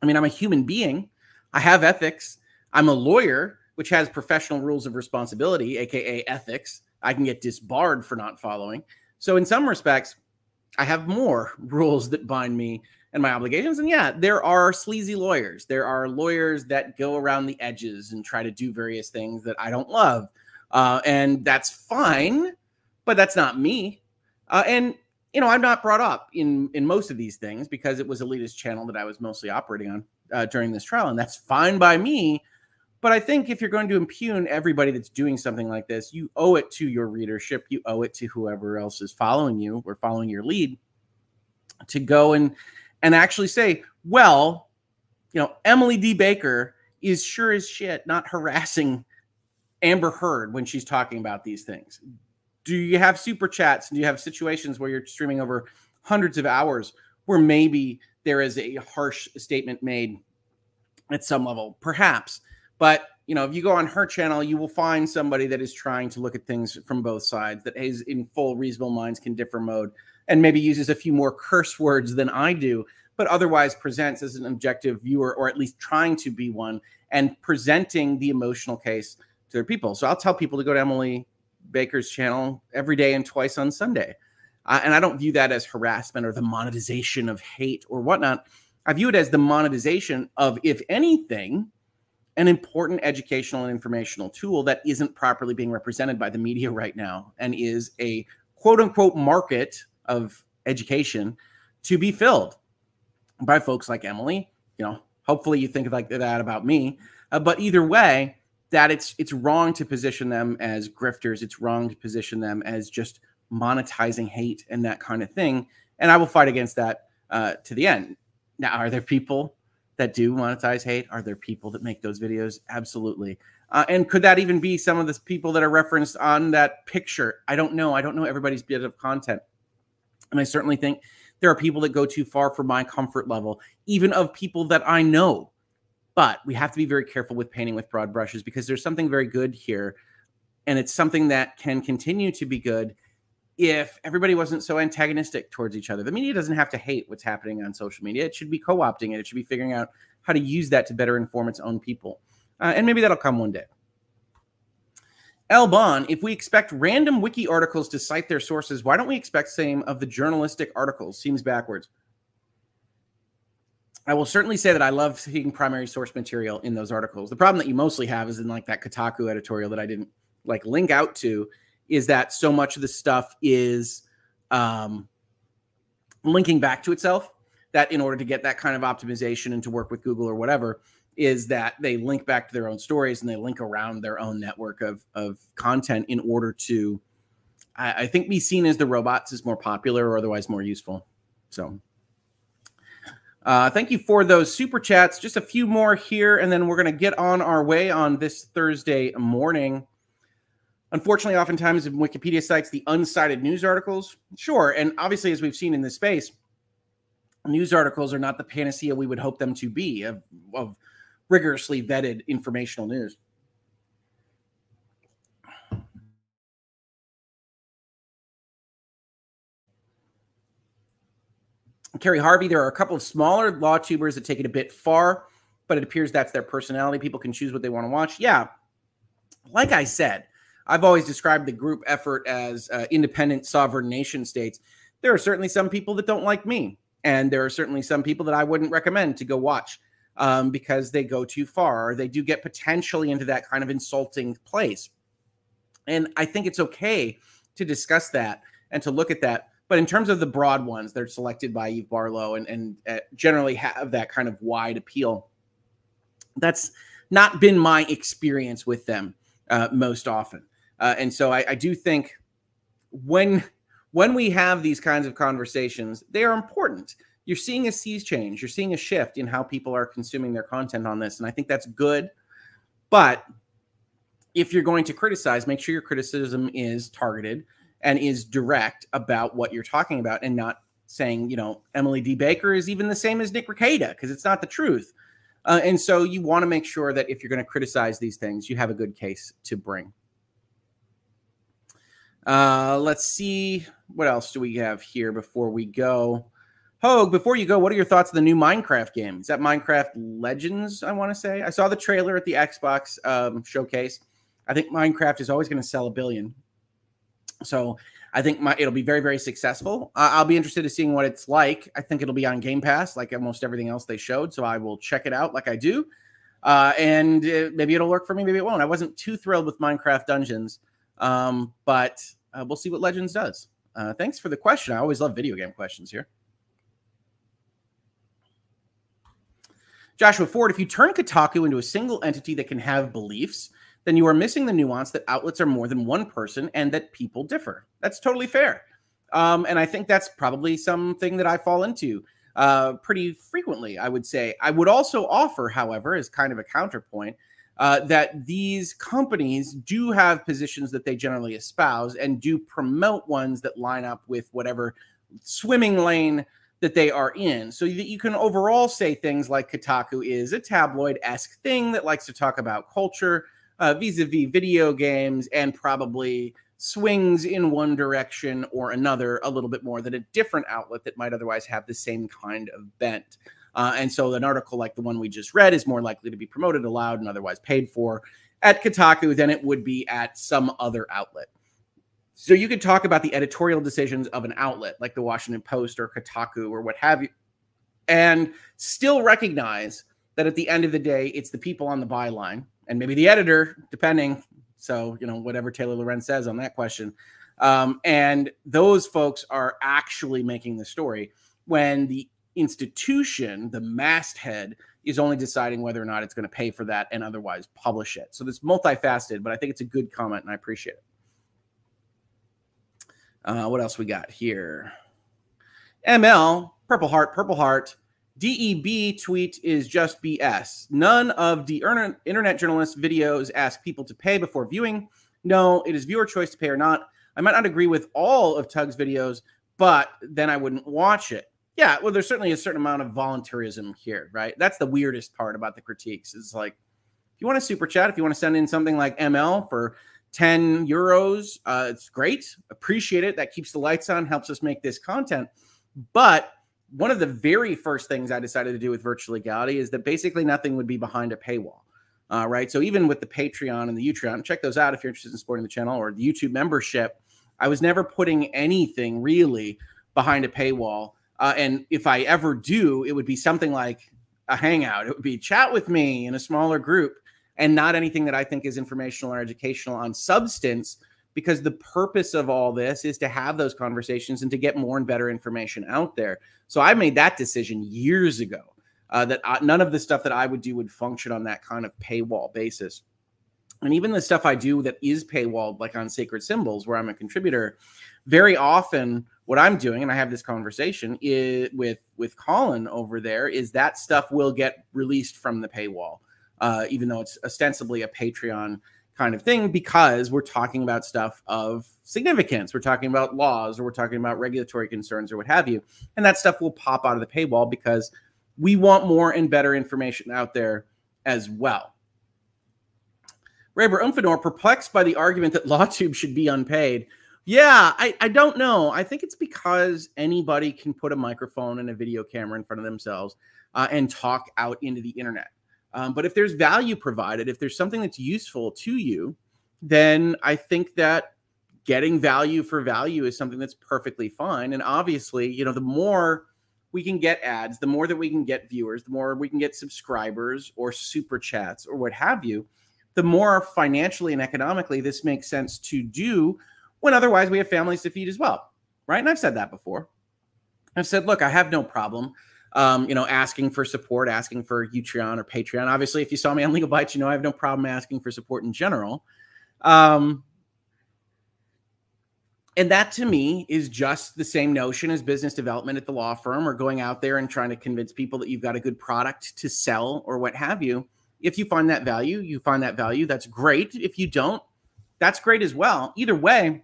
I mean, I'm a human being. I have ethics. I'm a lawyer, which has professional rules of responsibility, aka ethics. I can get disbarred for not following. So in some respects, I have more <laughs> rules that bind me and my obligations. And yeah, there are sleazy lawyers. There are lawyers that go around the edges and try to do various things that I don't love. uh, and that's fine, but that's not me. Uh, and you know, I'm not brought up in in most of these things because it was elitist channel that I was mostly operating on uh, during this trial, and that's fine by me. But I think if you're going to impugn everybody that's doing something like this, you owe it to your readership, you owe it to whoever else is following you or following your lead to go and and actually say, well, you know, Emily D. Baker is sure as shit not harassing Amber Heard when she's talking about these things. Do you have super chats? Do you have situations where you're streaming over hundreds of hours where maybe there is a harsh statement made at some level? Perhaps but you know if you go on her channel you will find somebody that is trying to look at things from both sides that is in full reasonable minds can differ mode and maybe uses a few more curse words than i do but otherwise presents as an objective viewer or at least trying to be one and presenting the emotional case to their people so i'll tell people to go to emily Baker's channel every day and twice on Sunday. Uh, and I don't view that as harassment or the monetization of hate or whatnot. I view it as the monetization of, if anything, an important educational and informational tool that isn't properly being represented by the media right now and is a quote unquote market of education to be filled by folks like Emily. You know, hopefully you think like that about me. Uh, but either way, that it's it's wrong to position them as grifters. It's wrong to position them as just monetizing hate and that kind of thing. And I will fight against that uh, to the end. Now, are there people that do monetize hate? Are there people that make those videos? Absolutely. Uh, and could that even be some of the people that are referenced on that picture? I don't know. I don't know everybody's bit of content. And I certainly think there are people that go too far for my comfort level, even of people that I know but we have to be very careful with painting with broad brushes because there's something very good here. And it's something that can continue to be good if everybody wasn't so antagonistic towards each other. The media doesn't have to hate what's happening on social media. It should be co opting it, it should be figuring out how to use that to better inform its own people. Uh, and maybe that'll come one day. Elbon, if we expect random wiki articles to cite their sources, why don't we expect the same of the journalistic articles? Seems backwards. I will certainly say that I love seeing primary source material in those articles. The problem that you mostly have is in like that Kotaku editorial that I didn't like link out to is that so much of the stuff is um, linking back to itself that in order to get that kind of optimization and to work with Google or whatever is that they link back to their own stories and they link around their own network of, of content in order to I, I think be seen as the robots is more popular or otherwise more useful. So uh, thank you for those super chats. Just a few more here, and then we're going to get on our way on this Thursday morning. Unfortunately, oftentimes in Wikipedia cites the uncited news articles. Sure. And obviously, as we've seen in this space, news articles are not the panacea we would hope them to be of, of rigorously vetted informational news. Kerry Harvey, there are a couple of smaller law tubers that take it a bit far, but it appears that's their personality. People can choose what they want to watch. Yeah. Like I said, I've always described the group effort as uh, independent sovereign nation states. There are certainly some people that don't like me, and there are certainly some people that I wouldn't recommend to go watch um, because they go too far or they do get potentially into that kind of insulting place. And I think it's okay to discuss that and to look at that. But in terms of the broad ones, they're selected by Eve Barlow and, and uh, generally have that kind of wide appeal. That's not been my experience with them uh, most often. Uh, and so I, I do think when when we have these kinds of conversations, they are important. You're seeing a seas change. You're seeing a shift in how people are consuming their content on this, and I think that's good. But if you're going to criticize, make sure your criticism is targeted and is direct about what you're talking about and not saying, you know, Emily D. Baker is even the same as Nick Rekieta because it's not the truth. Uh, and so you want to make sure that if you're going to criticize these things, you have a good case to bring. Uh, let's see. What else do we have here before we go? Hoeg, before you go, what are your thoughts on the new Minecraft game? Is that Minecraft Legends, I want to say? I saw the trailer at the Xbox um, showcase. I think Minecraft is always going to sell a billion. So I think my, it'll be very, very successful. Uh, I'll be interested in seeing what it's like. I think it'll be on Game Pass, like almost everything else they showed. So I will check it out, like I do. Uh, and uh, maybe it'll work for me, maybe it won't. I wasn't too thrilled with Minecraft Dungeons, Um, but uh, we'll see what Legends does. Uh, thanks for the question. I always love video game questions here. Joshua Ford, if you turn Kotaku into a single entity that can have beliefs, then you are missing the nuance that outlets are more than one person and that people differ. That's totally fair. Um, and I think that's probably something that I fall into uh, pretty frequently, I would say. I would also offer, however, as kind of a counterpoint, uh, that these companies do have positions that they generally espouse and do promote ones that line up with whatever swimming lane that they are in. So that you can overall say things like Kotaku is a tabloid esque thing that likes to talk about culture vis a vis video games and probably swings in one direction or another a little bit more than a different outlet that might otherwise have the same kind of bent. Uh, and so an article like the one we just read is more likely to be promoted, allowed, and otherwise paid for at Kotaku than it would be at some other outlet. So you could talk about the editorial decisions of an outlet like the Washington Post or Kotaku or what have you, and still recognize that at the end of the day, it's the people on the byline and maybe the editor, depending. So, you know, whatever Taylor Lorenz says on that question. Um, and those folks are actually making the story when the institution, the masthead, is only deciding whether or not it's going to pay for that and otherwise publish it. So it's multifaceted, but I think it's a good comment and I appreciate it. Uh, what else we got here? ML, Purple Heart, Purple Heart. DEB tweet is just BS. None of the internet journalist videos ask people to pay before viewing. No, it is viewer choice to pay or not. I might not agree with all of Tug's videos, but then I wouldn't watch it. Yeah, well, there's certainly a certain amount of voluntarism here, right? That's the weirdest part about the critiques. Is like, if you want to super chat, if you want to send in something like ML for 10 euros, uh, it's great. Appreciate it. That keeps the lights on, helps us make this content. But one of the very first things I decided to do with virtual legality is that basically nothing would be behind a paywall. Uh, right. So even with the Patreon and the Utreon, check those out if you're interested in supporting the channel or the YouTube membership. I was never putting anything really behind a paywall. Uh, and if I ever do, it would be something like a hangout. It would be chat with me in a smaller group and not anything that I think is informational or educational on substance because the purpose of all this is to have those conversations and to get more and better information out there. So I made that decision years ago uh, that I, none of the stuff that I would do would function on that kind of paywall basis. And even the stuff I do that is paywalled, like on Sacred Symbols, where I'm a contributor, very often what I'm doing, and I have this conversation is, with with Colin over there, is that stuff will get released from the paywall, uh, even though it's ostensibly a Patreon kind of thing because we're talking about stuff of significance. We're talking about laws or we're talking about regulatory concerns or what have you. And that stuff will pop out of the paywall because we want more and better information out there as well. Raber Umfenor, perplexed by the argument that <laughs> LawTube should be unpaid. Yeah, I, I don't know. I think it's because anybody can put a microphone and a video camera in front of themselves uh, and talk out into the internet. Um, but if there's value provided, if there's something that's useful to you, then I think that getting value for value is something that's perfectly fine. And obviously, you know, the more we can get ads, the more that we can get viewers, the more we can get subscribers or super chats or what have you, the more financially and economically this makes sense to do when otherwise we have families to feed as well. Right. And I've said that before. I've said, look, I have no problem um, you know, asking for support, asking for Utreon or Patreon. Obviously, if you saw me on <laughs> Legal Bites, you know I have no problem asking for support in general. Um, and that to me is just the same notion as business development at the law firm or going out there and trying to convince people that you've got a good product to sell or what have you. If you find that value, you find that value, that's great. If you don't, that's great as well. Either way,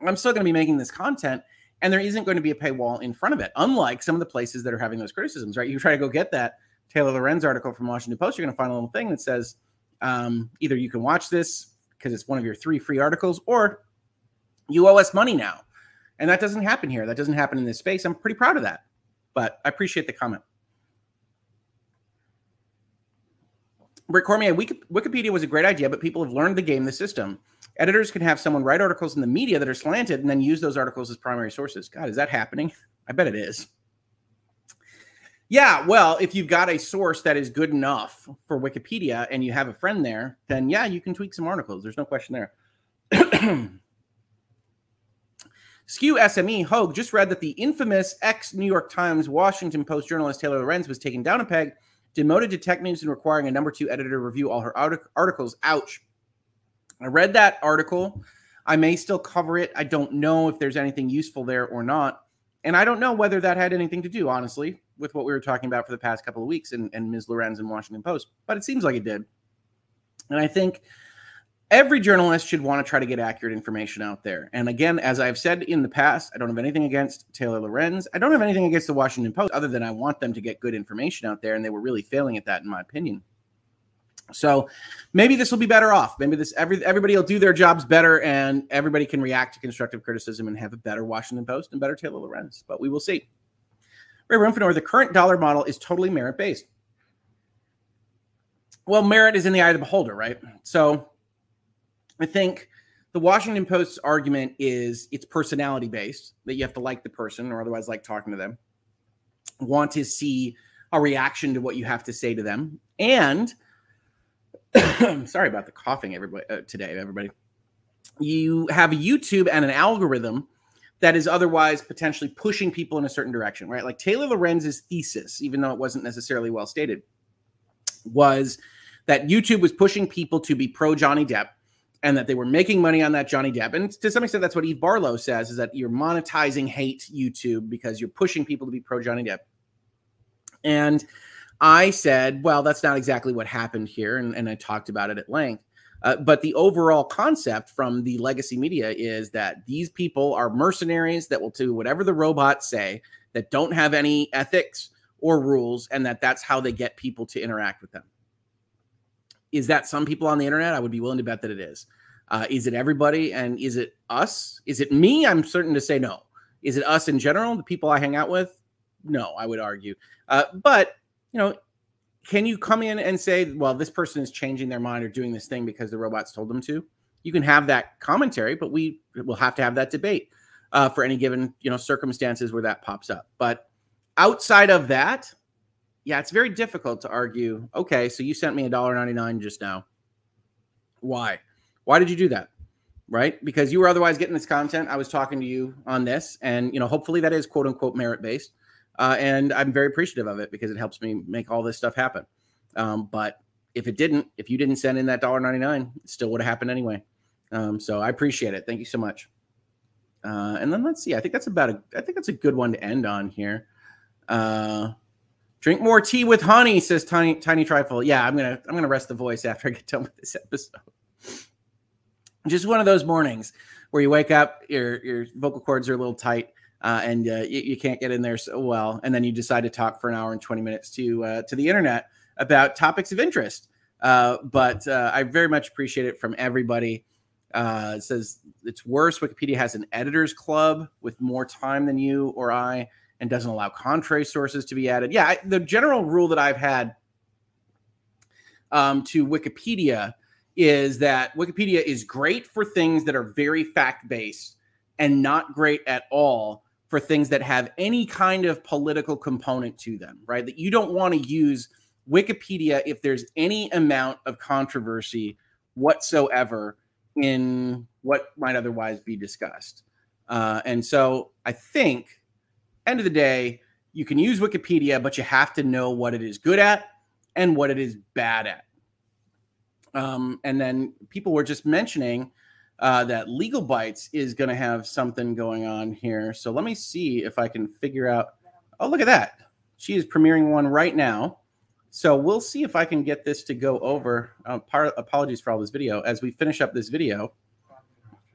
I'm still going to be making this content and there isn't going to be a paywall in front of it. Unlike some of the places that are having those criticisms, right? You try to go get that Taylor Lorenz article from Washington Post, you're going to find a little thing that says um, either you can watch this because it's one of your three free articles, or you owe us money now. And that doesn't happen here. That doesn't happen in this space. I'm pretty proud of that. But I appreciate the comment. Rick Cormier, Wikipedia was a great idea, but people have learned the game, the system. Editors can have someone write articles in the media that are slanted and then use those articles as primary sources. God, is that happening? I bet it is. Yeah, well, if you've got a source that is good enough for Wikipedia and you have a friend there, then yeah, you can tweak some articles. There's no question there. <clears throat> Skew SME Hoeg just read that the infamous ex New York Times Washington Post journalist Taylor Lorenz was taken down a peg, demoted to tech news, and requiring a number two editor to review all her articles. Ouch. I read that article. I may still cover it. I don't know if there's anything useful there or not. And I don't know whether that had anything to do, honestly, with what we were talking about for the past couple of weeks and, and Ms. Lorenz in Washington Post, but it seems like it did. And I think every journalist should want to try to get accurate information out there. And again, as I've said in the past, I don't have anything against Taylor Lorenz. I don't have anything against the Washington Post other than I want them to get good information out there. And they were really failing at that, in my opinion. So maybe this will be better off. Maybe this every everybody will do their jobs better and everybody can react to constructive criticism and have a better Washington Post and better Taylor Lorenz. But we will see. Ray Rumphenor, the current dollar model is totally merit based. Well, merit is in the eye of the beholder, right? So I think the Washington Post's argument is it's personality based, that you have to like the person or otherwise like talking to them, want to see a reaction to what you have to say to them. And <coughs> sorry about the coughing everybody uh, today, everybody. You have a YouTube and an algorithm that is otherwise potentially pushing people in a certain direction, right? Like Taylor Lorenz's thesis, even though it wasn't necessarily well stated, was that YouTube was pushing people to be pro Johnny Depp and that they were making money on that Johnny Depp. And to some extent, that's what Eve Barlow says is that you're monetizing hate YouTube because you're pushing people to be pro Johnny Depp. And I said, well, that's not exactly what happened here. And, and I talked about it at length. Uh, but the overall concept from the legacy media is that these people are mercenaries that will do whatever the robots say, that don't have any ethics or rules, and that that's how they get people to interact with them. Is that some people on the internet? I would be willing to bet that it is. Uh, is it everybody? And is it us? Is it me? I'm certain to say no. Is it us in general, the people I hang out with? No, I would argue. Uh, but you know, can you come in and say, well, this person is changing their mind or doing this thing because the robots told them to? You can have that commentary, but we will have to have that debate uh, for any given you know circumstances where that pops up. But outside of that, yeah, it's very difficult to argue. Okay, so you sent me a dollar ninety nine just now. Why? Why did you do that? Right? Because you were otherwise getting this content. I was talking to you on this, and you know, hopefully that is quote unquote merit based. Uh, and I'm very appreciative of it because it helps me make all this stuff happen. Um, but if it didn't, if you didn't send in that dollar ninety nine, it still would have happened anyway. Um, so I appreciate it. Thank you so much. Uh, and then let's see. I think that's about a. I think that's a good one to end on here. Uh, drink more tea with honey, says Tiny Tiny Trifle. Yeah, I'm gonna I'm gonna rest the voice after I get done with this episode. Just one of those mornings where you wake up, your your vocal cords are a little tight, uh, and uh, you, you, can't get in there so well, and then you decide to talk for an hour and 20 minutes to uh, to the internet about topics of interest. Uh, but uh, I very much appreciate it from everybody. Uh, it says it's worse. Wikipedia has an editors club with more time than you or I, and doesn't allow contrary sources to be added. Yeah, I, the general rule that I've had um, to Wikipedia is that Wikipedia is great for things that are very fact based and not great at all for things that have any kind of political component to them, right? That you don't want to use Wikipedia if there's any amount of controversy whatsoever in what might otherwise be discussed. Uh, and so I think, end of the day, you can use Wikipedia, but you have to know what it is good at and what it is bad at. Um, and then people were just mentioning uh, that Legal Bites is going to have something going on here. So let me see if I can figure out. Oh, look at that. She is premiering one right now. So we'll see if I can get this to go over. Uh, apologies for all this video. As we finish up this video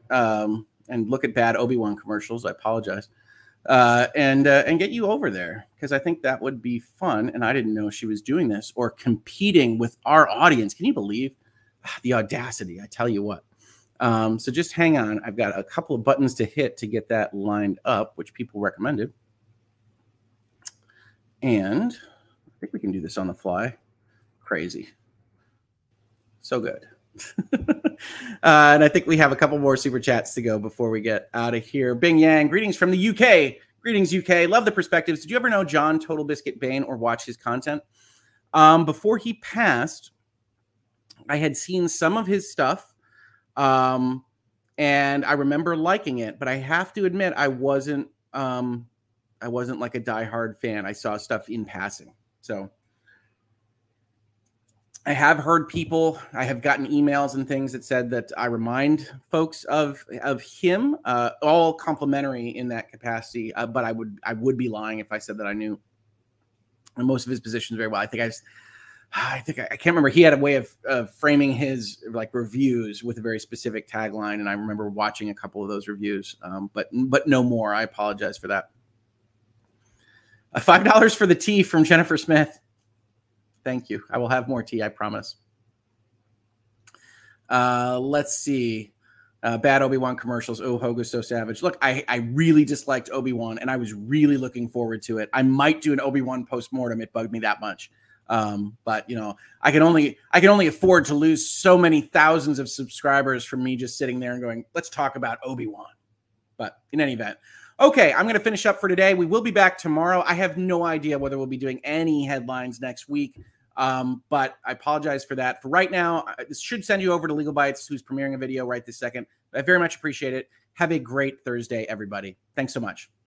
um, and look at bad Obi Wan commercials, I apologize. Uh, and uh, and get you over there because I think that would be fun. And I didn't know she was doing this or competing with our audience. Can you believe the audacity? I tell you what. Um, so just hang on. I've got a couple of buttons to hit to get that lined up, which people recommended. And I think we can do this on the fly. Crazy. So good. <laughs> uh, and I think we have a couple more super chats to go before we get out of here. Bing Yang, greetings from the UK. Greetings, UK. Love the perspectives. Did you ever know John Total Biscuit Bain or watch his content? Um, before he passed, I had seen some of his stuff um, and I remember liking it, but I have to admit I wasn't um, I wasn't like a diehard fan. I saw stuff in passing, so I have heard people, I have gotten emails and things that said that I remind folks of of him, uh, all complimentary in that capacity. Uh, but I would I would be lying if I said that I knew most of his positions very well. I think I I think I, I can't remember. He had a way of, of framing his like reviews with a very specific tagline, and I remember watching a couple of those reviews. Um, but but no more. I apologize for that. Five dollars for the tea from Jennifer Smith. Thank you. I will have more tea, I promise. Uh, let's see. Uh, bad Obi Wan commercials. Oh, Hoeg's so savage. Look, I, I really disliked Obi Wan, and I was really looking forward to it. I might do an Obi Wan post mortem. It bugged me that much. Um, but you know, I can only I can only afford to lose so many thousands of subscribers from me just sitting there and going, let's talk about Obi Wan. But in any event, okay, I'm going to finish up for today. We will be back tomorrow. I have no idea whether we'll be doing any headlines next week. Um, but I apologize for that. For right now, this should send you over to Legal Bites, who's premiering a video right this second. I very much appreciate it. Have a great Thursday, everybody. Thanks so much.